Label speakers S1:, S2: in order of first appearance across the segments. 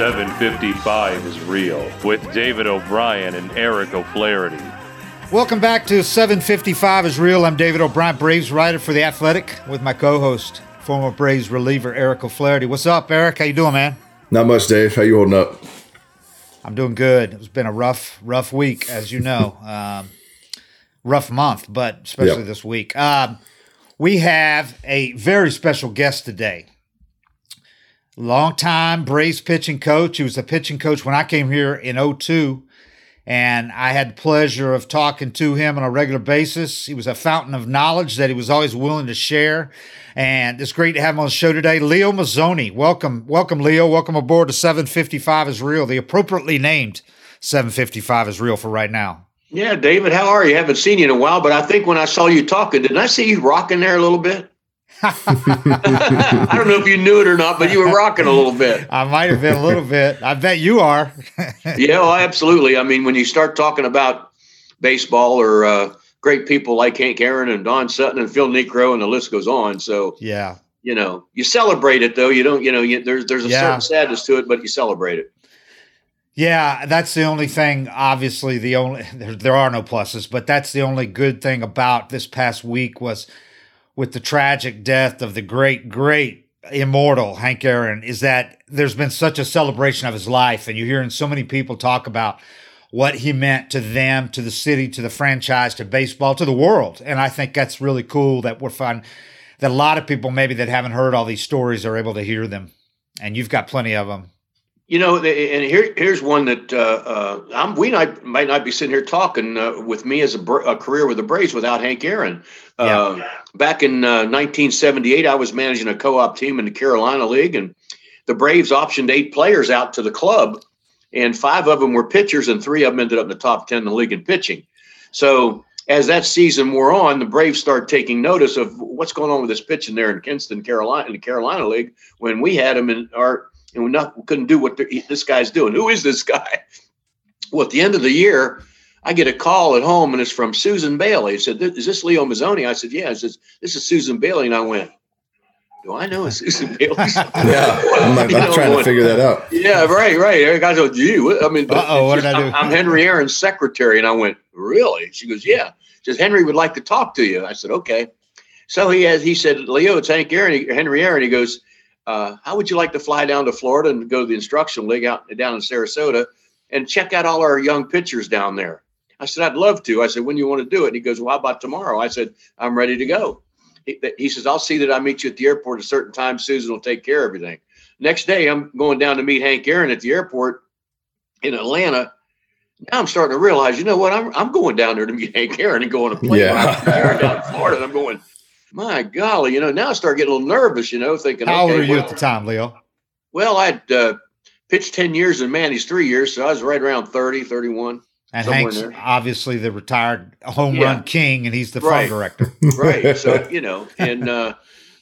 S1: 755 is real with David O'Brien and Eric O'Flaherty.
S2: Welcome back to 755 is real. I'm David O'Brien, Braves writer for The Athletic, with my co-host, former Braves reliever Eric O'Flaherty. What's up, Eric? How you doing, man?
S3: Not much, Dave. How you holding up?
S2: I'm doing good. It's been a rough, rough week, as you know. Um, rough month, but especially yep. this week. Um, we have a very special guest today. Longtime Braves pitching coach. He was a pitching coach when I came here in 02. And I had the pleasure of talking to him on a regular basis. He was a fountain of knowledge that he was always willing to share. And it's great to have him on the show today. Leo Mazzone. Welcome. Welcome, Leo. Welcome aboard to 755 is real, the appropriately named 755 is real for right now.
S4: Yeah, David, how are you? Haven't seen you in a while, but I think when I saw you talking, didn't I see you rocking there a little bit? I don't know if you knew it or not, but you were rocking a little bit.
S2: I might have been a little bit. I bet you are.
S4: yeah, well, absolutely. I mean, when you start talking about baseball or uh, great people like Hank Aaron and Don Sutton and Phil Niekro, and the list goes on. So,
S2: yeah,
S4: you know, you celebrate it though. You don't, you know, you, there's there's a yeah. certain sadness to it, but you celebrate it.
S2: Yeah, that's the only thing. Obviously, the only there, there are no pluses, but that's the only good thing about this past week was with the tragic death of the great, great immortal Hank Aaron. Is that there's been such a celebration of his life, and you're hearing so many people talk about what he meant to them, to the city, to the franchise, to baseball, to the world. And I think that's really cool that we're fun that a lot of people maybe that haven't heard all these stories are able to hear them, and you've got plenty of them.
S4: You know, and here here's one that uh, uh, I'm, we might, might not be sitting here talking uh, with me as a, a, career with the Braves without Hank Aaron. Uh, yeah. Back in 1978, uh, I was managing a co-op team in the Carolina League, and the Braves optioned eight players out to the club, and five of them were pitchers, and three of them ended up in the top ten in the league in pitching. So as that season wore on, the Braves started taking notice of what's going on with this pitching there in Kinston, Carolina, in the Carolina League, when we had them in our and we, not, we couldn't do what this guy's doing. Who is this guy? Well, at the end of the year, I get a call at home, and it's from Susan Bailey. It said, "Is this Leo Mazzone?" I said, "Yeah." It says, "This is Susan Bailey," and I went, "Do I know a Susan Bailey?"
S3: yeah, I'm, like, I'm trying to figure that out.
S4: Yeah, right, right. Eric, I go, "Gee, I mean,
S2: oh, what did I do?"
S4: I'm Henry Aaron's secretary, and I went, "Really?" She goes, "Yeah." She says, "Henry would like to talk to you." I said, "Okay." So he has. He said, "Leo, it's Hank Aaron, Henry Aaron." He goes uh, how would you like to fly down to Florida and go to the instruction league out down in Sarasota and check out all our young pitchers down there? I said, I'd love to. I said, when do you want to do it? And he goes, well, how about tomorrow? I said, I'm ready to go. He, he says, I'll see that I meet you at the airport at a certain time. Susan will take care of everything. Next day, I'm going down to meet Hank Aaron at the airport in Atlanta. Now I'm starting to realize, you know what? I'm, I'm going down there to meet Hank Aaron and going to play yeah. down in Florida. And I'm going, my golly, you know, now I start getting a little nervous, you know, thinking,
S2: how
S4: okay,
S2: old were you
S4: well,
S2: at the time, Leo?
S4: Well, I'd uh, pitched 10 years and Manny's three years. So I was right around 30, 31.
S2: And Hank's obviously the retired home yeah. run king, and he's the farm director.
S4: right. So, you know, and uh,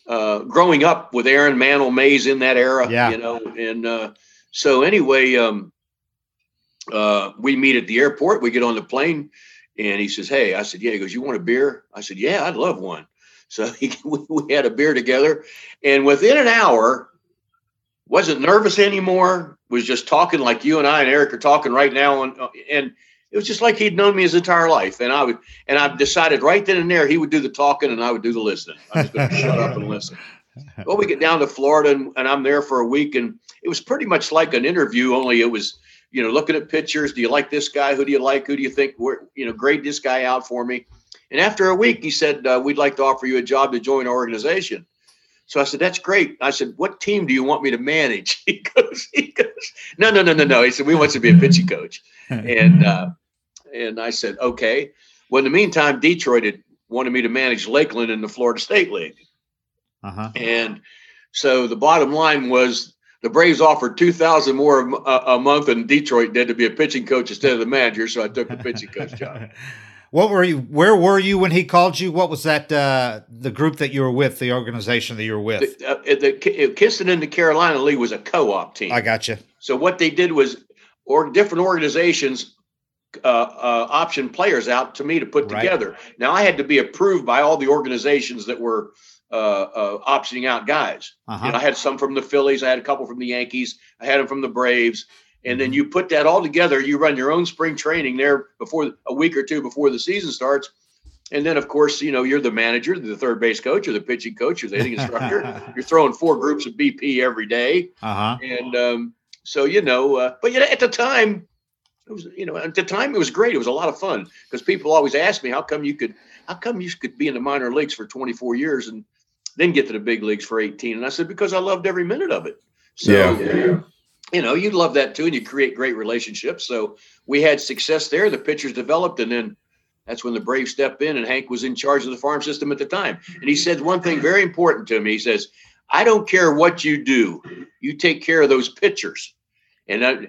S4: uh, growing up with Aaron Mantle Mays in that era, yeah. you know, and uh, so anyway, um, uh, we meet at the airport. We get on the plane, and he says, Hey, I said, Yeah. He goes, You want a beer? I said, Yeah, I'd love one. So he, we had a beer together, and within an hour, wasn't nervous anymore. Was just talking like you and I and Eric are talking right now, and uh, and it was just like he'd known me his entire life. And I would, and I decided right then and there he would do the talking and I would do the listening. I was going to shut up and listen. Well, we get down to Florida and, and I'm there for a week, and it was pretty much like an interview, only it was you know looking at pictures. Do you like this guy? Who do you like? Who do you think? Where, you know, grade this guy out for me. And after a week, he said, uh, We'd like to offer you a job to join our organization. So I said, That's great. I said, What team do you want me to manage? He goes, he goes, No, no, no, no, no. He said, We want you to be a pitching coach. And uh, and I said, Okay. Well, in the meantime, Detroit had wanted me to manage Lakeland in the Florida State League.
S2: Uh-huh.
S4: And so the bottom line was the Braves offered two thousand more a, a, month than Detroit did to be a pitching coach instead of the manager. So I took the pitching coach job.
S2: What were you? Where were you when he called you? What was that? Uh, the group that you were with, the organization that you were with?
S4: The, uh, the Kinston and the Carolina League was a co-op team.
S2: I got you.
S4: So what they did was, or different organizations uh, uh, option players out to me to put right. together. Now I had to be approved by all the organizations that were uh, uh, optioning out guys. Uh-huh. Know, I had some from the Phillies, I had a couple from the Yankees, I had them from the Braves, and then mm-hmm. you put that all together. You run your own spring training there before a week or two before the season starts. And then, of course, you know you're the manager, the third base coach, or the pitching coach, or the hitting instructor. you're throwing four groups of BP every day.
S2: uh-huh.
S4: and um, so you know. Uh, but you know, at the time, it was you know at the time it was great. It was a lot of fun because people always ask me, "How come you could? How come you could be in the minor leagues for 24 years and then get to the big leagues for 18?" And I said, "Because I loved every minute of it." So, yeah. yeah you know, you'd love that too, and you create great relationships. So we had success there. The pitchers developed, and then that's when the Braves stepped in, and Hank was in charge of the farm system at the time. And he said one thing very important to me. He says, "I don't care what you do, you take care of those pitchers." And I,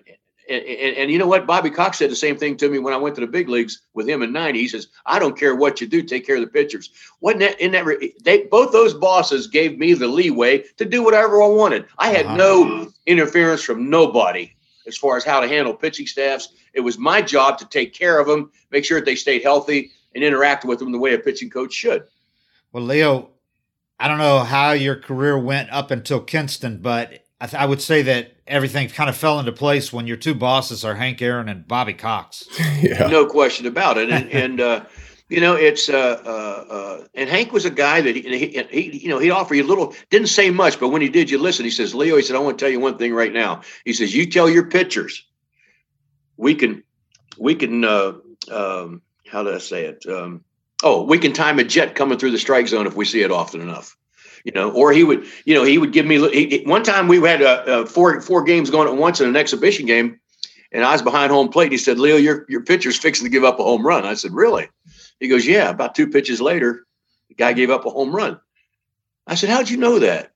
S4: and, and, and, you know what? Bobby Cox said the same thing to me when I went to the big leagues with him in '90. He says, "I don't care what you do, take care of the pitchers." Wasn't that in that? They both those bosses gave me the leeway to do whatever I wanted. I had uh-huh. no interference from nobody as far as how to handle pitching staffs. It was my job to take care of them, make sure that they stayed healthy, and interact with them the way a pitching coach should.
S2: Well, Leo, I don't know how your career went up until Kinston, but I, th- I, would say that everything kind of fell into place when your two bosses are Hank Aaron and Bobby Cox.
S4: yeah. No question about it. And, and uh, you know, it's uh, uh, uh, and Hank was a guy that he, he, he, you know, he'd offer you a little, didn't say much, but when he did, you listen. He says, Leo, he said, I want to tell you one thing right now. He says, you tell your pitchers, we can, we can, uh, um, how do I say it? Um, oh, we can time a jet coming through the strike zone if we see it often enough you know, or he would, you know, he would give me. He, one time we had a, a four four games going at once in an exhibition game, and I was behind home plate. And he said, "Leo, your your pitcher's fixing to give up a home run." I said, "Really?" He goes, "Yeah." About two pitches later, the guy gave up a home run. I said, "How'd you know that?"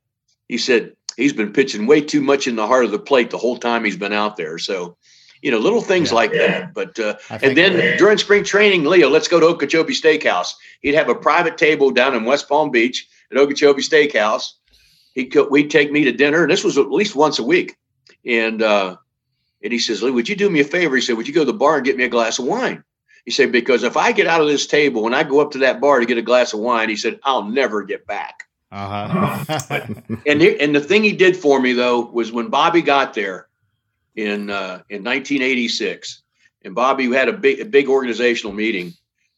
S4: He said, "He's been pitching way too much in the heart of the plate the whole time he's been out there." So you know, little things yeah. like that. But uh, and then during spring training, Leo, let's go to Okeechobee Steakhouse. He'd have a private table down in West Palm Beach at Okeechobee Steakhouse. He could, we'd take me to dinner, and this was at least once a week. And uh, and he says, Lee, would you do me a favor? He said, Would you go to the bar and get me a glass of wine? He said, Because if I get out of this table and I go up to that bar to get a glass of wine, he said, I'll never get back.
S2: Uh-huh.
S4: and he, and the thing he did for me though was when Bobby got there in uh, in 1986, and Bobby had a big a big organizational meeting,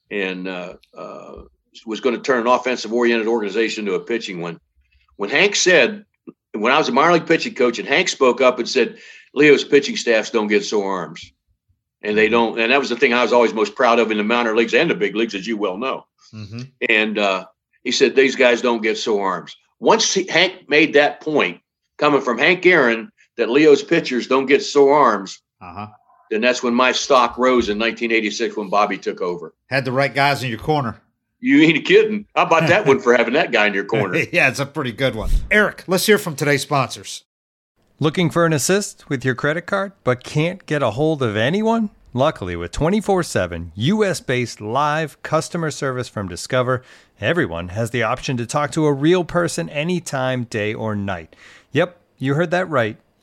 S4: and uh, uh, was going to turn an offensive oriented organization into a pitching one. When Hank said, when I was a minor league pitching coach, and Hank spoke up and said, Leo's pitching staffs don't get sore arms. And they don't. And that was the thing I was always most proud of in the minor leagues and the big leagues, as you well know. Mm-hmm. And uh, he said, these guys don't get sore arms. Once he, Hank made that point, coming from Hank Aaron, that Leo's pitchers don't get sore arms,
S2: uh-huh.
S4: then that's when my stock rose in 1986 when Bobby took over.
S2: Had the right guys in your corner.
S4: You ain't kidding. How about that one for having that guy in your corner?
S2: yeah, it's a pretty good one. Eric, let's hear from today's sponsors.
S5: Looking for an assist with your credit card, but can't get a hold of anyone? Luckily, with 24 7 US based live customer service from Discover, everyone has the option to talk to a real person anytime, day or night. Yep, you heard that right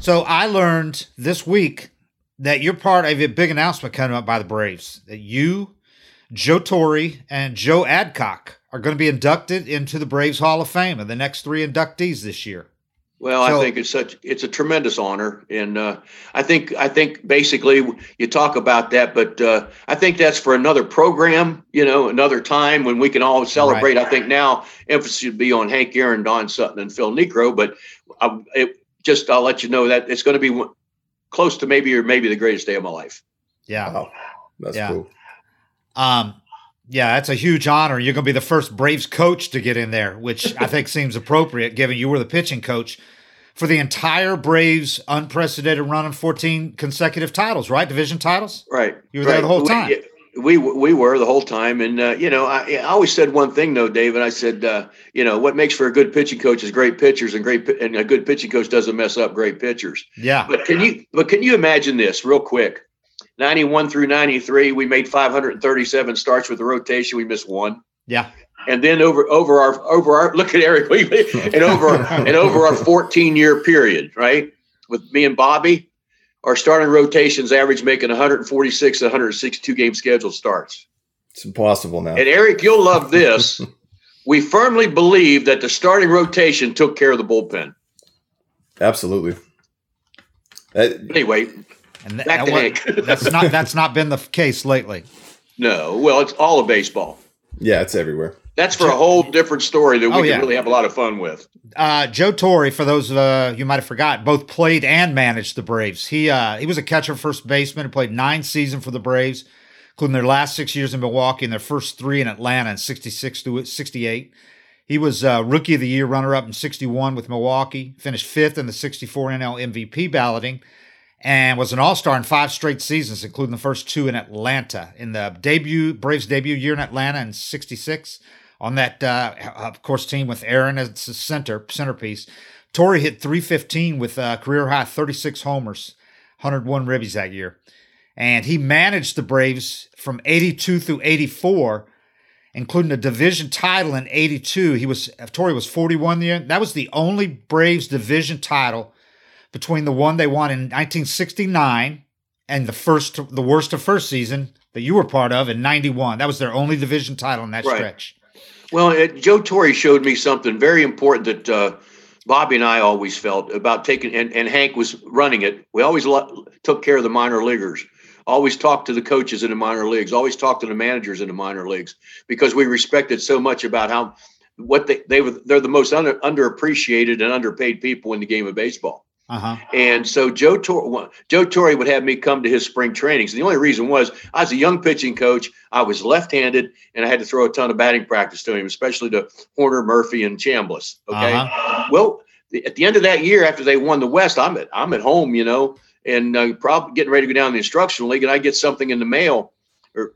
S2: So I learned this week that you're part of a big announcement coming up by the Braves that you, Joe Torre, and Joe Adcock are going to be inducted into the Braves Hall of Fame, and the next three inductees this year.
S4: Well, so, I think it's such it's a tremendous honor, and uh, I think I think basically you talk about that, but uh, I think that's for another program, you know, another time when we can all celebrate. Right. I think now emphasis should be on Hank Aaron, Don Sutton, and Phil Niekro, but I, it, just I'll let you know that it's going to be close to maybe or maybe the greatest day of my life.
S2: Yeah,
S3: wow. that's
S2: yeah.
S3: cool.
S2: Um, yeah, that's a huge honor. You're going to be the first Braves coach to get in there, which I think seems appropriate given you were the pitching coach for the entire Braves unprecedented run of 14 consecutive titles, right? Division titles?
S4: Right.
S2: You were
S4: right.
S2: there the whole time.
S4: We, we, we were the whole time. And, uh, you know, I, I, always said one thing, though, David. I said, uh, you know, what makes for a good pitching coach is great pitchers, and great and a good pitching coach doesn't mess up great pitchers.
S2: Yeah.
S4: But can you but can you imagine this real quick? 91 through 93, we made 537 starts with the rotation. We missed one.
S2: Yeah.
S4: And then over over our over our look at Eric and over and over our 14 year period, right? With me and Bobby, our starting rotations average making 146 to 162 game schedule starts.
S3: It's impossible now.
S4: And Eric, you'll love this. we firmly believe that the starting rotation took care of the bullpen.
S3: Absolutely.
S4: Uh, anyway,
S2: and th- Back to Hank. that's not that's not been the case lately.
S4: No, well, it's all of baseball.
S3: Yeah, it's everywhere.
S4: That's for a whole different story that we oh, yeah. can really have a lot of fun with.
S2: Uh, Joe Torre, for those uh, you might have forgot, both played and managed the Braves. He uh, he was a catcher, first baseman, and played nine seasons for the Braves, including their last six years in Milwaukee and their first three in Atlanta in '66 to '68. He was uh, Rookie of the Year runner-up in '61 with Milwaukee. Finished fifth in the '64 NL MVP balloting and was an all-star in five straight seasons, including the first two in Atlanta. In the debut Braves debut year in Atlanta in '66, on that uh, of course team with Aaron as the center centerpiece, Torre hit 315 with a career high 36 homers, 101 ribbies that year, and he managed the Braves from '82 through '84. Including a division title in '82, he was Torre was 41 year. That was the only Braves division title between the one they won in 1969 and the first, the worst of first season that you were part of in 91. That was their only division title in that right. stretch.
S4: Well, uh, Joe Torre showed me something very important that uh, Bobby and I always felt about taking, and, and Hank was running it. We always lo- took care of the minor leaguers, always talked to the coaches in the minor leagues, always talked to the managers in the minor leagues because we respected so much about how what they, they were, they're the most under, underappreciated and underpaid people in the game of baseball.
S2: Uh-huh.
S4: And so Joe Torre, Joe Torre would have me come to his spring trainings. The only reason was I was a young pitching coach. I was left-handed, and I had to throw a ton of batting practice to him, especially to Horner, Murphy, and Chambliss. Okay. Uh-huh. Well, at the end of that year, after they won the West, I'm at I'm at home, you know, and uh, probably getting ready to go down the instructional league, and I get something in the mail, or,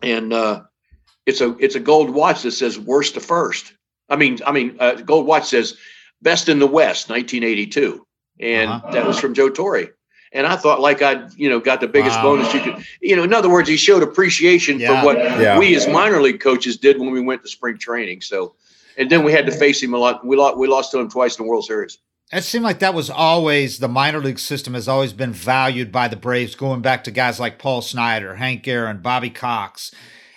S4: and uh, it's a it's a gold watch that says worst to first. I mean, I mean, uh, gold watch says best in the West, 1982 and uh-huh. that was from Joe Torre. And I thought like I'd, you know, got the biggest wow. bonus you could, you know, in other words, he showed appreciation yeah. for what yeah. we as minor league coaches did when we went to spring training. So, and then we had to face him a lot. We lost, we lost to him twice in the World Series.
S2: It seemed like that was always the minor league system has always been valued by the Braves, going back to guys like Paul Snyder, Hank Aaron, Bobby Cox.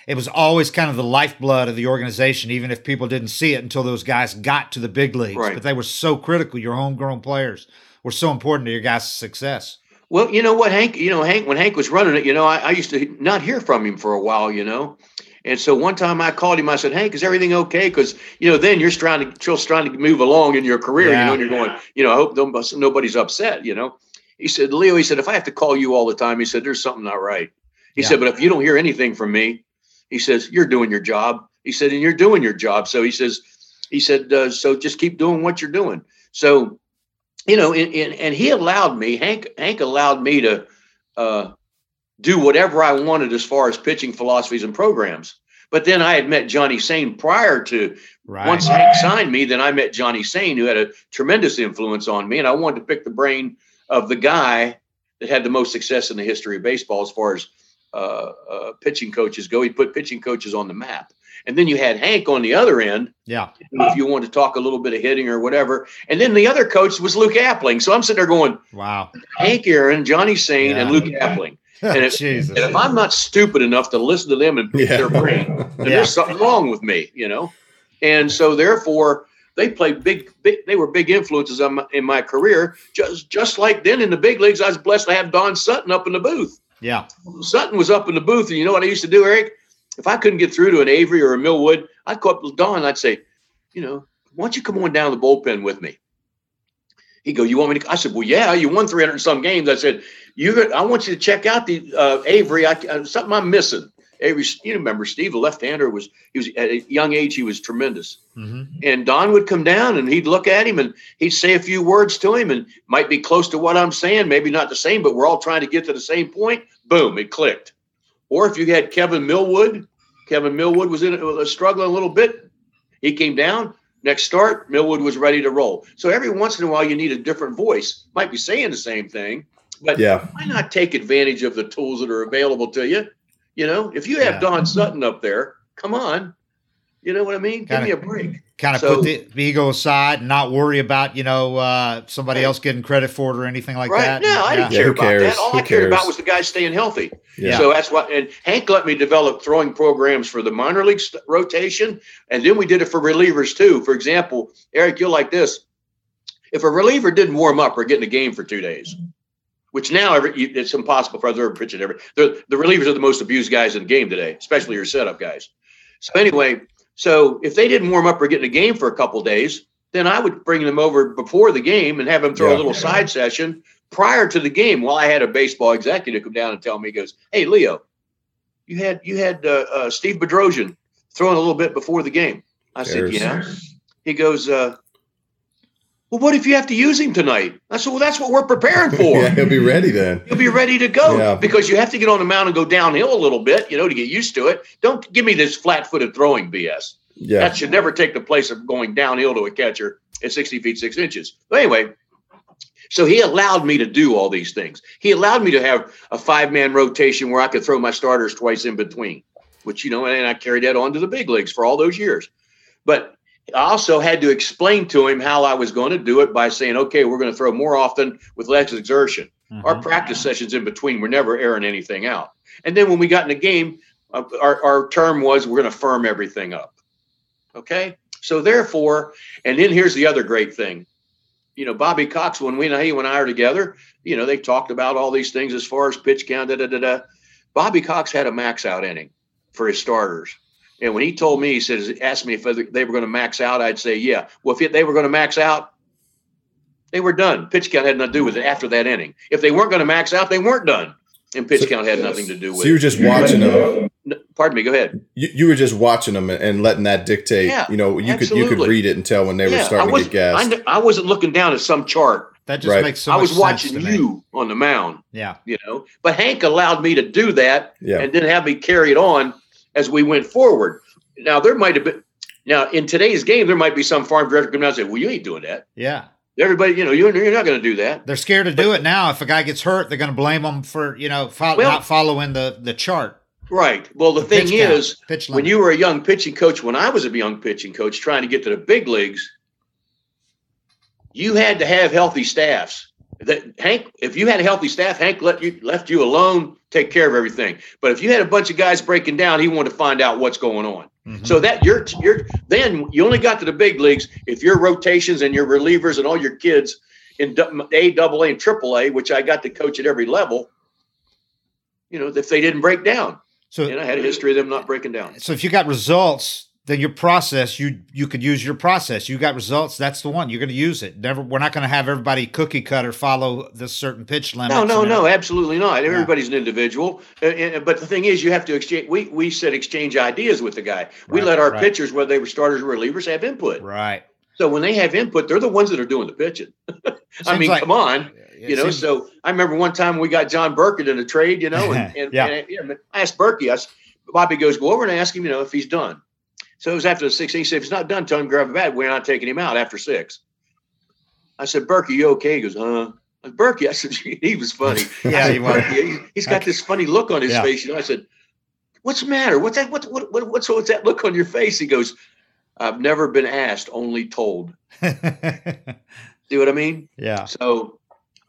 S2: It was always kind of the lifeblood of the organization, even if people didn't see it until those guys got to the big leagues. Right. But they were so critical, your homegrown players were so important to your guys' success.
S4: Well, you know what, Hank, you know, Hank, when Hank was running it, you know, I, I used to not hear from him for a while, you know. And so one time I called him, I said, Hank, is everything okay? Because, you know, then you're trying to just trying to move along in your career, yeah. you know, and you're going, you know, I hope nobody's upset, you know. He said, Leo, he said, if I have to call you all the time, he said, there's something not right. He yeah. said, but if you don't hear anything from me, he says, you're doing your job. He said, and you're doing your job. So he says, he said, uh, so just keep doing what you're doing. So you know, and, and, and, he allowed me, Hank, Hank allowed me to uh, do whatever I wanted as far as pitching philosophies and programs. But then I had met Johnny Sain prior to right. once Hank signed me, then I met Johnny Sain, who had a tremendous influence on me. And I wanted to pick the brain of the guy that had the most success in the history of baseball as far as uh, uh, pitching coaches go. He put pitching coaches on the map. And then you had Hank on the other end.
S2: Yeah.
S4: If you want to talk a little bit of hitting or whatever. And then the other coach was Luke Appling. So I'm sitting there going,
S2: Wow.
S4: Hank Aaron, Johnny Sain,
S2: Yeah.
S4: and Luke Appling. Oh, and if, and if I'm not stupid enough to listen to them and pick
S3: Yeah.
S4: their brain, then
S2: Yeah.
S4: there's something wrong with me, you know? And so therefore, they played big, big they were big influences on my, in my career. Just just like then in the big leagues, I was blessed to have Don Sutton up in the booth.
S2: Yeah.
S4: Sutton was up in the booth, and you know what I used to do, Eric? If I couldn't get through to an Avery or a Millwood, I'd call up Don and I'd say, you know, why don't you come on down to the bullpen with me? He'd go, you want me to? I said, well, yeah, you won 300 and some games. I said, you, I want you to check out the uh, Avery. I, uh, something I'm missing. Avery, you remember Steve, the left-hander, was he was at a young age. He was tremendous.
S2: Mm-hmm.
S4: And Don would come down and he'd look at him and he'd say a few words to him and might be close to what I'm saying, maybe not the same, but we're all trying to get to the same point. Boom, it clicked. Or if you had Kevin Millwood, Kevin Millwood was in uh, struggling a little bit. He came down. Next start, Millwood was ready to roll. So every once in a while, you need a different voice. Might be saying the same thing, but
S3: Yeah.
S4: why not take advantage of the tools that are available to you? You know, if you have
S2: Yeah.
S4: Don Sutton up there, come on. You know what I mean? Give me a break.
S2: Kind of
S4: So-
S2: put the ego aside and not worry about, you know, uh, somebody
S4: Right.
S2: else getting credit for it or anything like
S4: right.
S2: that.
S4: No, I didn't
S3: Yeah,
S4: care about
S3: cares?
S4: that. All
S3: Who
S4: I cared about was the guy staying healthy.
S3: Yeah.
S4: So that's what, and Hank let me develop throwing programs for the minor league st- rotation. And then we did it for relievers too. For example, Eric, you'll like this. If a reliever didn't warm up or get in the game for two days, which now every, it's impossible for other pitching every, the, the relievers are the most abused guys in the game today, especially your setup guys. So anyway, so if they didn't warm up or get in the game for a couple days, then I would bring them over before the game and have them throw
S3: Yeah.
S4: a little side session prior to the game. While I had a baseball executive come down and tell me, he goes, "Hey, Leo, you had you had uh, uh, Steve Bedrosian throwing a little bit before the game." I said,
S3: Cares.
S4: "Yeah." He goes, uh, "Well, what if you have to use him tonight?" I said, "Well, that's what we're preparing for."
S3: Yeah, he'll be ready then.
S4: He'll be ready to go
S3: Yeah.
S4: because you have to get on the mound and go downhill a little bit, you know, to get used to it. Don't give me this flat-footed throwing BS.
S3: Yeah.
S4: That should never take the place of going downhill to a catcher at 60 feet, six inches. But anyway, so he allowed me to do all these things. He allowed me to have a five man rotation where I could throw my starters twice in between, which, you know, and I carried that on to the big leagues for all those years. But I also had to explain to him how I was going to do it by saying, okay, we're going to throw more often with less exertion. Our practice sessions in between were never airing anything out. And then when we got in the game, uh, our, our term was we're going to firm everything up. Okay. So therefore, and then here's the other great thing. You know, Bobby Cox, when we he and I are together, you know, they talked about all these things as far as pitch count, da da da da. Bobby Cox had a max out inning for his starters. And when he told me, he says, asked me if they were going to max out, I'd say, yeah. Well, if they were going to max out, they were done. Pitch count had nothing to do with it after that inning. If they weren't going to max out, they weren't done. And pitch
S3: So-
S4: count had nothing to do with it.
S3: So you were
S4: it.
S3: just watching them.
S4: Pardon me. Go ahead.
S3: You, you were just watching them and, and letting that dictate.
S4: Yeah,
S3: you know, you could you could read it and tell when they were
S4: I
S3: starting to
S4: wasn't,
S3: get
S4: I,
S3: gassed.
S4: kn- I wasn't looking down at some chart.
S2: That just
S3: Right.
S2: makes so
S4: I
S2: much
S4: was
S2: sense
S4: watching
S2: to me.
S4: you on the mound.
S2: Yeah.
S4: you know. But Hank allowed me to do that
S3: Yeah.
S4: and then have me carry it on as we went forward. Now there might have been now in today's game there might be some farm director come out and say, "Well, you ain't doing that."
S2: Yeah.
S4: Everybody, you know, you're, you're not going to do that.
S2: They're scared to do it now. If a guy gets hurt, they're going to blame him for, you know, fo-
S4: Well-
S2: not following the, the chart.
S4: Right. Well, the,
S2: The
S4: thing
S2: count,
S4: is, when you were a young pitching coach, when I was a young pitching coach trying to get to the big leagues, you had to have healthy staffs. That Hank, if you had a healthy staff, Hank let you left you alone, take care of everything. But if you had a bunch of guys breaking down, he wanted to find out what's going on.
S2: Mhm.
S4: So that you're you're then you only got to the big leagues if your rotations and your relievers and all your kids in A, double A, and triple A, which I got to coach at every level. You know, if they didn't break down,
S2: so,
S4: and I had a history of them not breaking down.
S2: so if you got results, then your process, you you could use your process. You got results, that's the one. You're going to use it. Never, we're not going to have everybody cookie cutter follow this certain pitch limit.
S4: No, no, no, absolutely not. Everybody's an individual. Uh, uh, but the thing is, you have to exchange. We we said exchange ideas with the guy. we
S2: Right,
S4: let our
S2: right.
S4: pitchers, whether they were starters or relievers, have input.
S2: Right.
S4: So when they have input, they're the ones that are doing the pitching. I mean,
S2: like-
S4: come on.
S2: It
S4: You know,
S2: seems-
S4: so I remember one time we got John Burkett in a trade, you know, and, and,
S2: Yeah.
S4: and, yeah, I asked Berkey, I, Bobby goes, go over and ask him, you know, if he's done. So it was after the six. He said, if he's not done, tell him to grab a bat. We're not taking him out after six. I said, Berkey, you okay? He goes, huh? Berkey, I said, he was funny.
S2: yeah,
S4: said,
S2: he was.
S4: He, has got this funny look on his
S2: Yeah.
S4: face. You know, I said, what's the matter? What's that? What, what, what, what's, what's that look on your face? He goes, I've never been asked, only told. See what I mean?
S2: yeah.
S4: So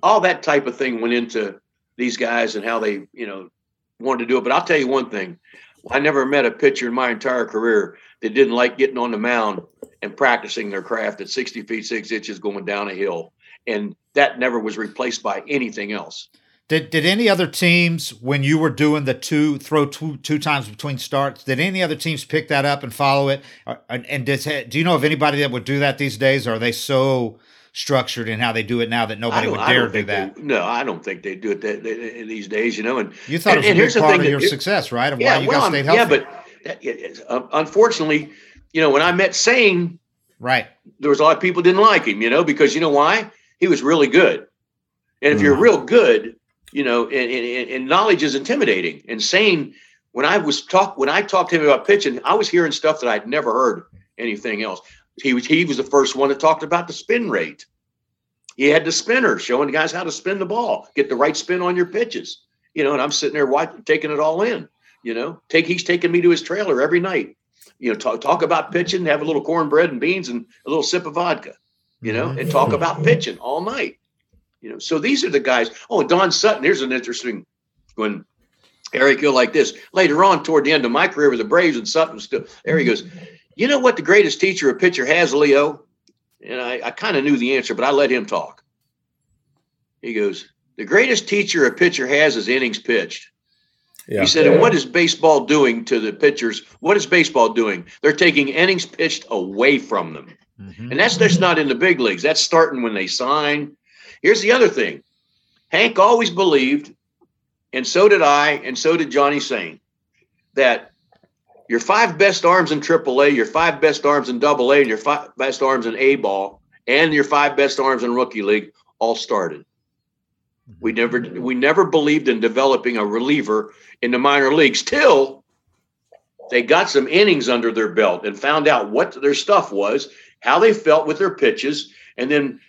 S4: all that type of thing went into these guys and how they, you know, wanted to do it. But I'll tell you one thing. I never met a pitcher in my entire career that didn't like getting on the mound and practicing their craft at 60 feet, six inches going down a hill. And that never was replaced by anything else.
S2: Did did any other teams when you were doing the two throw two two times between starts? Did any other teams pick that up and follow it? And, and does, do you know of anybody that would do that these days? Or are they so structured in how they do it now that nobody would dare do that?
S4: They, no, I don't think they do it that, that- these days, you know. And
S2: You thought
S4: and-
S2: it was a big part
S4: thing
S2: of
S4: that-
S2: your success, right? Of why you
S4: well,
S2: guys
S4: I'm-
S2: stayed healthy.
S4: yeah, but that, it is- uh, unfortunately, you know, when I met Sain,
S2: right.
S4: there was a lot of people didn't like him, you know, because you know why? He was really good. And if you're real good, you know, and, and, and knowledge is intimidating. And Sain, when I was talk when I talked to him about pitching, I was hearing stuff that I'd never heard anything else. He was he was the first one that talked about the spin rate. He had the spinner showing the guys how to spin the ball, get the right spin on your pitches. You know, and I'm sitting there watching, taking it all in. You know, take he's taking me to his trailer every night. You know, talk talk about pitching, have a little cornbread and beans and a little sip of vodka. You know, and talk about mm-hmm. pitching all night. You know, so these are the guys. Oh, Don Sutton. Here's an interesting one. Eric Hill like this later on toward the end of my career with the Braves and Sutton still there. He goes, you know what the greatest teacher a pitcher has, Leo? And I, I kind of knew the answer, but I let him talk. He goes, the greatest teacher a pitcher has is innings pitched.
S3: Yeah.
S4: He said, and what is baseball doing to the pitchers? What is baseball doing? They're taking innings pitched away from them. Mm-hmm. And that's just not in the big leagues. That's starting when they sign. Here's the other thing Hank always believed, and so did I, and so did Johnny Sain, that your five best arms in AAA, your five best arms in AA, and your five best arms in A ball, and your five best arms in rookie league all started. We never we never believed in developing a reliever in the minor leagues till they got some innings under their belt and found out what their stuff was, how they felt with their pitches, and then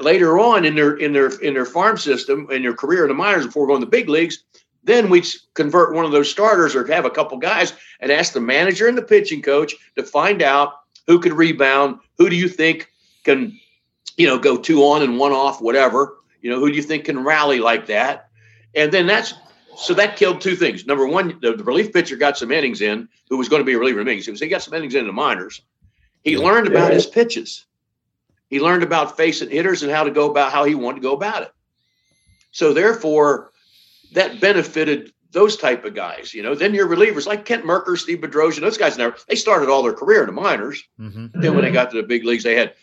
S4: later on in their in their in their farm system in their career in the minors before going to the big leagues, then we'd convert one of those starters or have a couple guys and ask the manager and the pitching coach to find out who could rebound, who do you think can, you know, go two on and one off, whatever. You know, who do you think can rally like that? And then that's so that killed two things. Number one, the, the relief pitcher got some innings in, who was going to be a reliever in innings. He got some innings in the minors. He learned about his pitches. He learned about facing hitters and how to go about how he wanted to go about it. So therefore, that benefited those type of guys. You know, then your relievers like Kent Mercker, Steve Bedrosian, those guys never they started all their career in the minors.
S2: Mm-hmm.
S4: Then when they got to the big leagues, they had,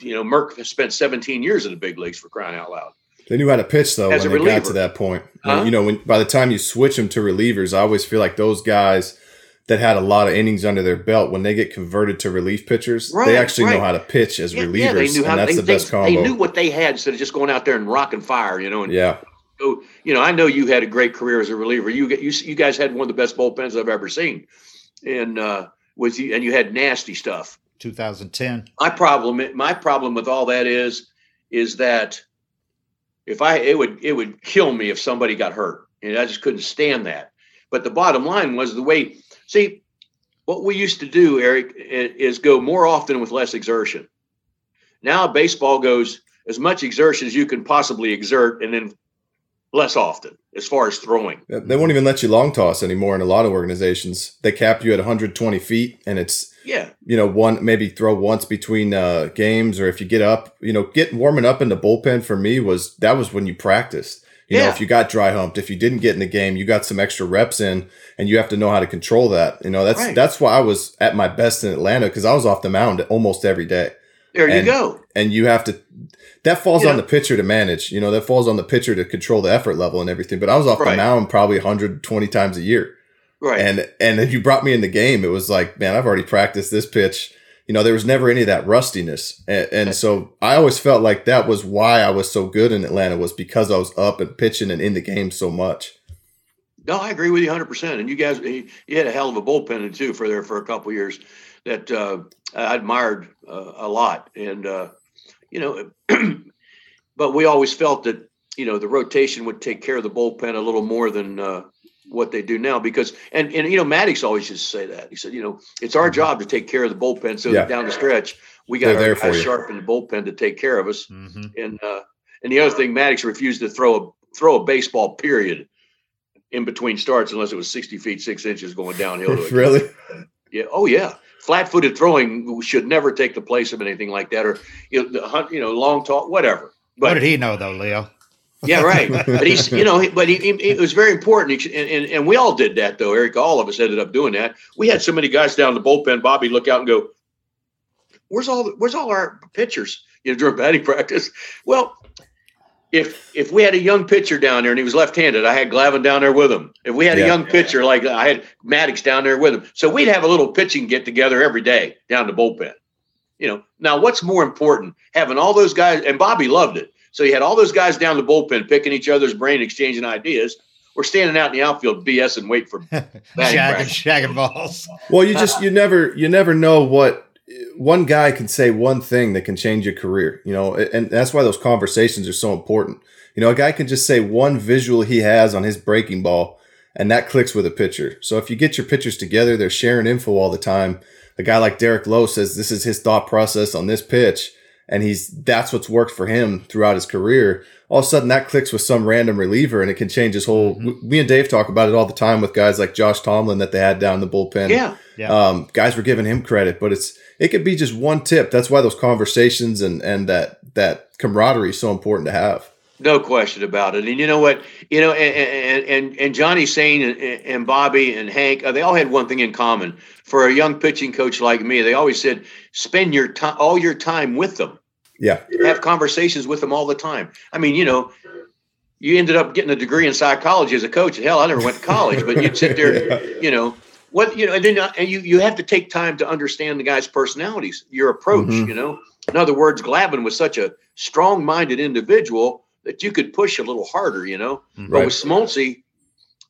S4: you know, Merck spent 17 years in the big leagues for crying out loud.
S3: They knew how to pitch though
S4: As
S3: when they got to that point.
S4: Huh?
S3: You know, when by the time you switch them to relievers, I always feel like those guys that had a lot of innings under their belt when they get converted to relief pitchers,
S4: Right,
S3: they actually know how to pitch as
S4: Yeah,
S3: relievers,
S4: yeah, they knew how
S3: and that's
S4: they,
S3: the best
S4: they,
S3: combo.
S4: they knew what they had instead of just going out there and rocking fire, you know. And
S3: yeah,
S4: so, you know, I know you had a great career as a reliever. You get you you guys had one of the best bullpens I've ever seen, and uh, with you and you had nasty stuff.
S2: 2010.
S4: My problem my problem with all that is is that if I it would it would kill me if somebody got hurt, and I just couldn't stand that. But the bottom line was the way. See, what we used to do, Eric, is go more often with less exertion. Now baseball goes as much exertion as you can possibly exert, and then less often as far as throwing.
S3: they won't even let you long toss anymore in a lot of organizations. They cap you at 120 feet, and it's
S4: Yeah,
S3: you know one maybe throw once between uh, games, or if you get up, you know, get warming up in the bullpen for me was that was when you practiced. You know, if you got dry humped, if you didn't get in the game, you got some extra reps in, and you have to know how to control that. You know, that's
S4: Right.
S3: that's why I was at my best in Atlanta because I was off the mound almost every day.
S4: there you go.
S3: and you have to that falls
S4: Yeah.
S3: on the pitcher to manage you know that falls on the pitcher to control the effort level and everything but i was off the mound probably 120 times a year
S4: Right.
S3: and and if you brought me in the game it was like man i've already practiced this pitch you know there was never any of that rustiness and, and so i always felt like that was why i was so good in atlanta was because i was up and pitching and in the game so much
S4: No, I agree with you 100. percent And you guys, you you had a hell of a bullpen too for there for a couple years that uh, I admired uh, a lot. And uh, you know, but we always felt that you know, the rotation would take care of the bullpen a little more than uh, what they do now because and and you know Maddux always used to say that. He said you know it's our job to take care of the bullpen so yeah. down the stretch we got They're our guys sharp in the bullpen to take care of us. Mm-hmm. and uh, and the other thing Maddux refused to throw a throw a baseball period in between starts unless it was 60 feet six inches going downhill
S3: really?
S4: Yeah. Oh yeah flat-footed throwing should never take the place of anything like that or you know, the, you know long talk whatever
S2: but, what did he know though Leo
S4: yeah, right. But he's, you know, but he, he, it was very important. And, and, and we all did that, though, Eric. All of us ended up doing that. We had so many guys down the bullpen. Bobby look out and go, "Where's all, where's all our pitchers?" You know, during batting practice. Well, if if we had a young pitcher down there and he was left-handed, I had Glavine down there with him. If we had yeah. a young pitcher like I had Maddux down there with him, so we'd have a little pitching get together every day down the bullpen. You know, now what's more important, having all those guys? And Bobby loved it so you had all those guys down the bullpen picking each other's brain, exchanging ideas. We're standing out in the outfield, BS, and wait for
S2: shagging, shagging balls.
S3: Well, you just you never you never know what one guy can say one thing that can change your career. You know, and that's why those conversations are so important. You know, a guy can just say one visual he has on his breaking ball, and that clicks with a pitcher. So if you get your pitchers together, they're sharing info all the time. A guy like Derek Lowe says this is his thought process on this pitch and he's that's what's worked for him throughout his career. All of a sudden, that clicks with some random reliever, and it can change his whole. Mm-hmm. Me and Dave talk about it all the time with guys like Josh Tomlin that they had down the bullpen.
S4: Yeah,
S3: yeah. Um, guys were giving him credit, but it's it could be just one tip. That's why those conversations and and that that camaraderie is so important to have.
S4: No question about it. And you know what? You know, and and, and Johnny and, and Bobby and Hank, uh, they all had one thing in common. For a young pitching coach like me, they always said, spend your time, all your time with them.
S3: Yeah.
S4: Have conversations with them all the time. I mean, you know, you ended up getting a degree in psychology as a coach. Hell, I never went to college, but you'd sit there, yeah. you know, what you know, and then uh, and you you have to take time to understand the guy's personalities, your approach. Mm-hmm. You know, in other words, Glavine was such a strong-minded individual that you could push a little harder. You know, right. but with Smoltzy,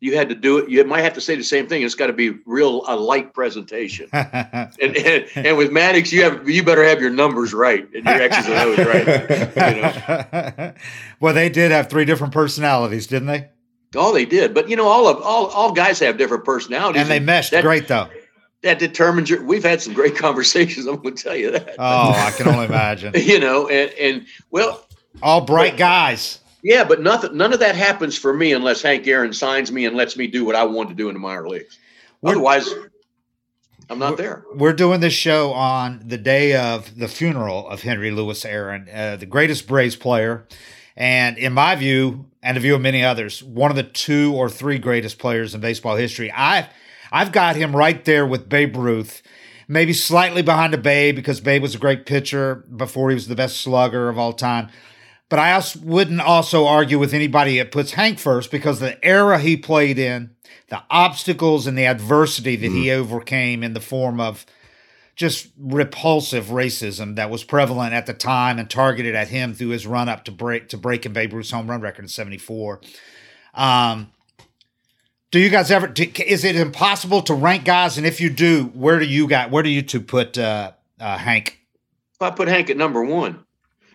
S4: you had to do it. You might have to say the same thing. It's got to be real a light presentation. and, and, and with Maddux, you have you better have your numbers right and your X's and O's right. You know?
S2: well, they did have three different personalities, didn't they?
S4: Oh, they did. But you know, all of all all guys have different personalities,
S2: and they meshed that, great though.
S4: That determines your. We've had some great conversations. I'm going to tell you that.
S2: Oh, I can only imagine.
S4: you know, and and well,
S2: all bright but, guys.
S4: Yeah, but nothing, none of that happens for me unless Hank Aaron signs me and lets me do what I want to do in the minor leagues. We're, Otherwise, I'm not there.
S2: We're doing this show on the day of the funeral of Henry Louis Aaron, uh, the greatest Braves player, and in my view, and the view of many others, one of the two or three greatest players in baseball history. I've I've got him right there with Babe Ruth maybe slightly behind the Babe because Babe was a great pitcher before he was the best slugger of all time. But I also wouldn't also argue with anybody that puts Hank first because the era he played in, the obstacles and the adversity that mm. he overcame in the form of just repulsive racism that was prevalent at the time and targeted at him through his run up to break to breaking Babe Ruth's home run record in '74. Um, do you guys ever? Do, is it impossible to rank guys? And if you do, where do you got? Where do you two put uh, uh, Hank?
S4: I put Hank at number one.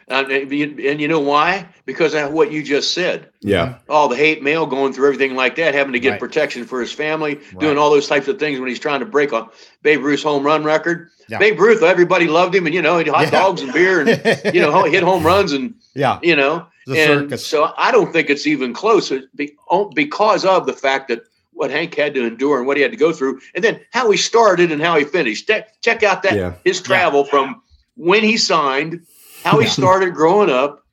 S4: Uh, and you know why? Because of what you just said.
S3: Yeah.
S4: All the hate mail going through everything like that, having to get right. protection for his family, right. doing all those types of things when he's trying to break a Babe Ruth's home run record. Yeah. Babe Ruth, everybody loved him, and you know, hot yeah. dogs and beer, and you know, hit home runs, and
S2: yeah,
S4: you know, the and circus. so I don't think it's even close oh, because of the fact that what Hank had to endure and what he had to go through, and then how he started and how he finished. Check out that yeah. his travel from when he signed how he started growing up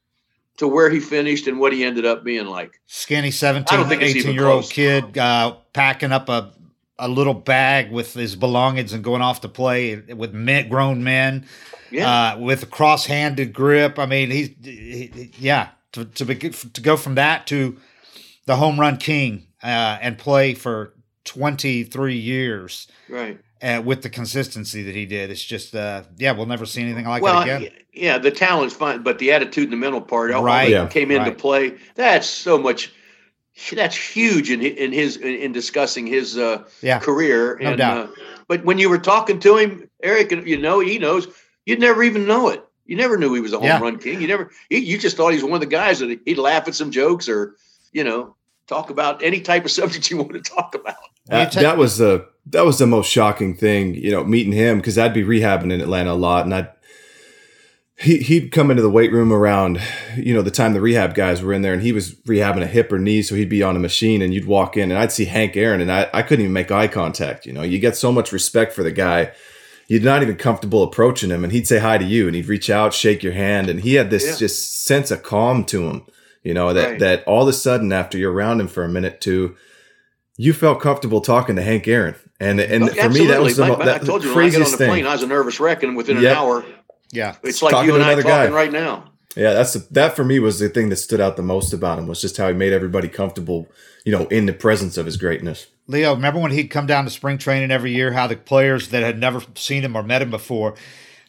S4: to where he finished and what he ended up being like.
S2: Skinny 17, 18 year old kid uh, packing up a, a little bag with his belongings and going off to play with men, grown men yeah. uh, with a cross handed grip. I mean, he's, he, yeah, to, to, be, to go from that to the home run king uh, and play for 23 years.
S4: Right
S2: uh, with the consistency that he did. It's just, uh, yeah, we'll never see anything like well, that again.
S4: Yeah, the talent's fine, but the attitude and the mental part right. Yeah. came into right. play. That's so much. That's huge in in his in discussing his uh,
S2: yeah.
S4: career.
S2: No and, doubt.
S4: Uh, but when you were talking to him, Eric, you know he knows you'd never even know it. You never knew he was a home
S2: Yeah.
S4: run king. You never, he, you just thought he was one of the guys that he'd laugh at some jokes or, you know, talk about any type of subject you want to talk about.
S6: That, that was the that was the most shocking thing, you know, meeting him because I'd be rehabbing in Atlanta a lot, and I'd he he'd come into the weight room around, you know, the time the rehab guys were in there, and he was rehabbing a hip or knee, so he'd be on a machine, and you'd walk in, and I'd see Hank Aaron, and I I couldn't even make eye contact. You know, you get so much respect for the guy. You're not even comfortable approaching him, and he'd say hi to you, and he'd reach out, shake your hand, and he had this
S4: Yeah.
S6: just sense of calm to him. You know that
S4: Right.
S6: that all of a sudden after you're around him for a minute too, you felt comfortable talking to Hank Aaron, and and
S4: Oh,
S6: for me that was the,
S4: My-
S6: mo- that,
S4: I told you
S6: the
S4: when I get on the plane,
S6: thing.
S4: I was a nervous wreck, and within an hour,
S2: Yeah.
S4: it's like
S6: Talking
S4: you and I
S6: another
S4: talking
S6: guy.
S4: right now.
S6: Yeah, that's the, that for me was the thing that stood out the most about him was just how he made everybody comfortable, you know, in the presence of his greatness.
S2: Leo, remember when he'd come down to spring training every year? How the players that had never seen him or met him before,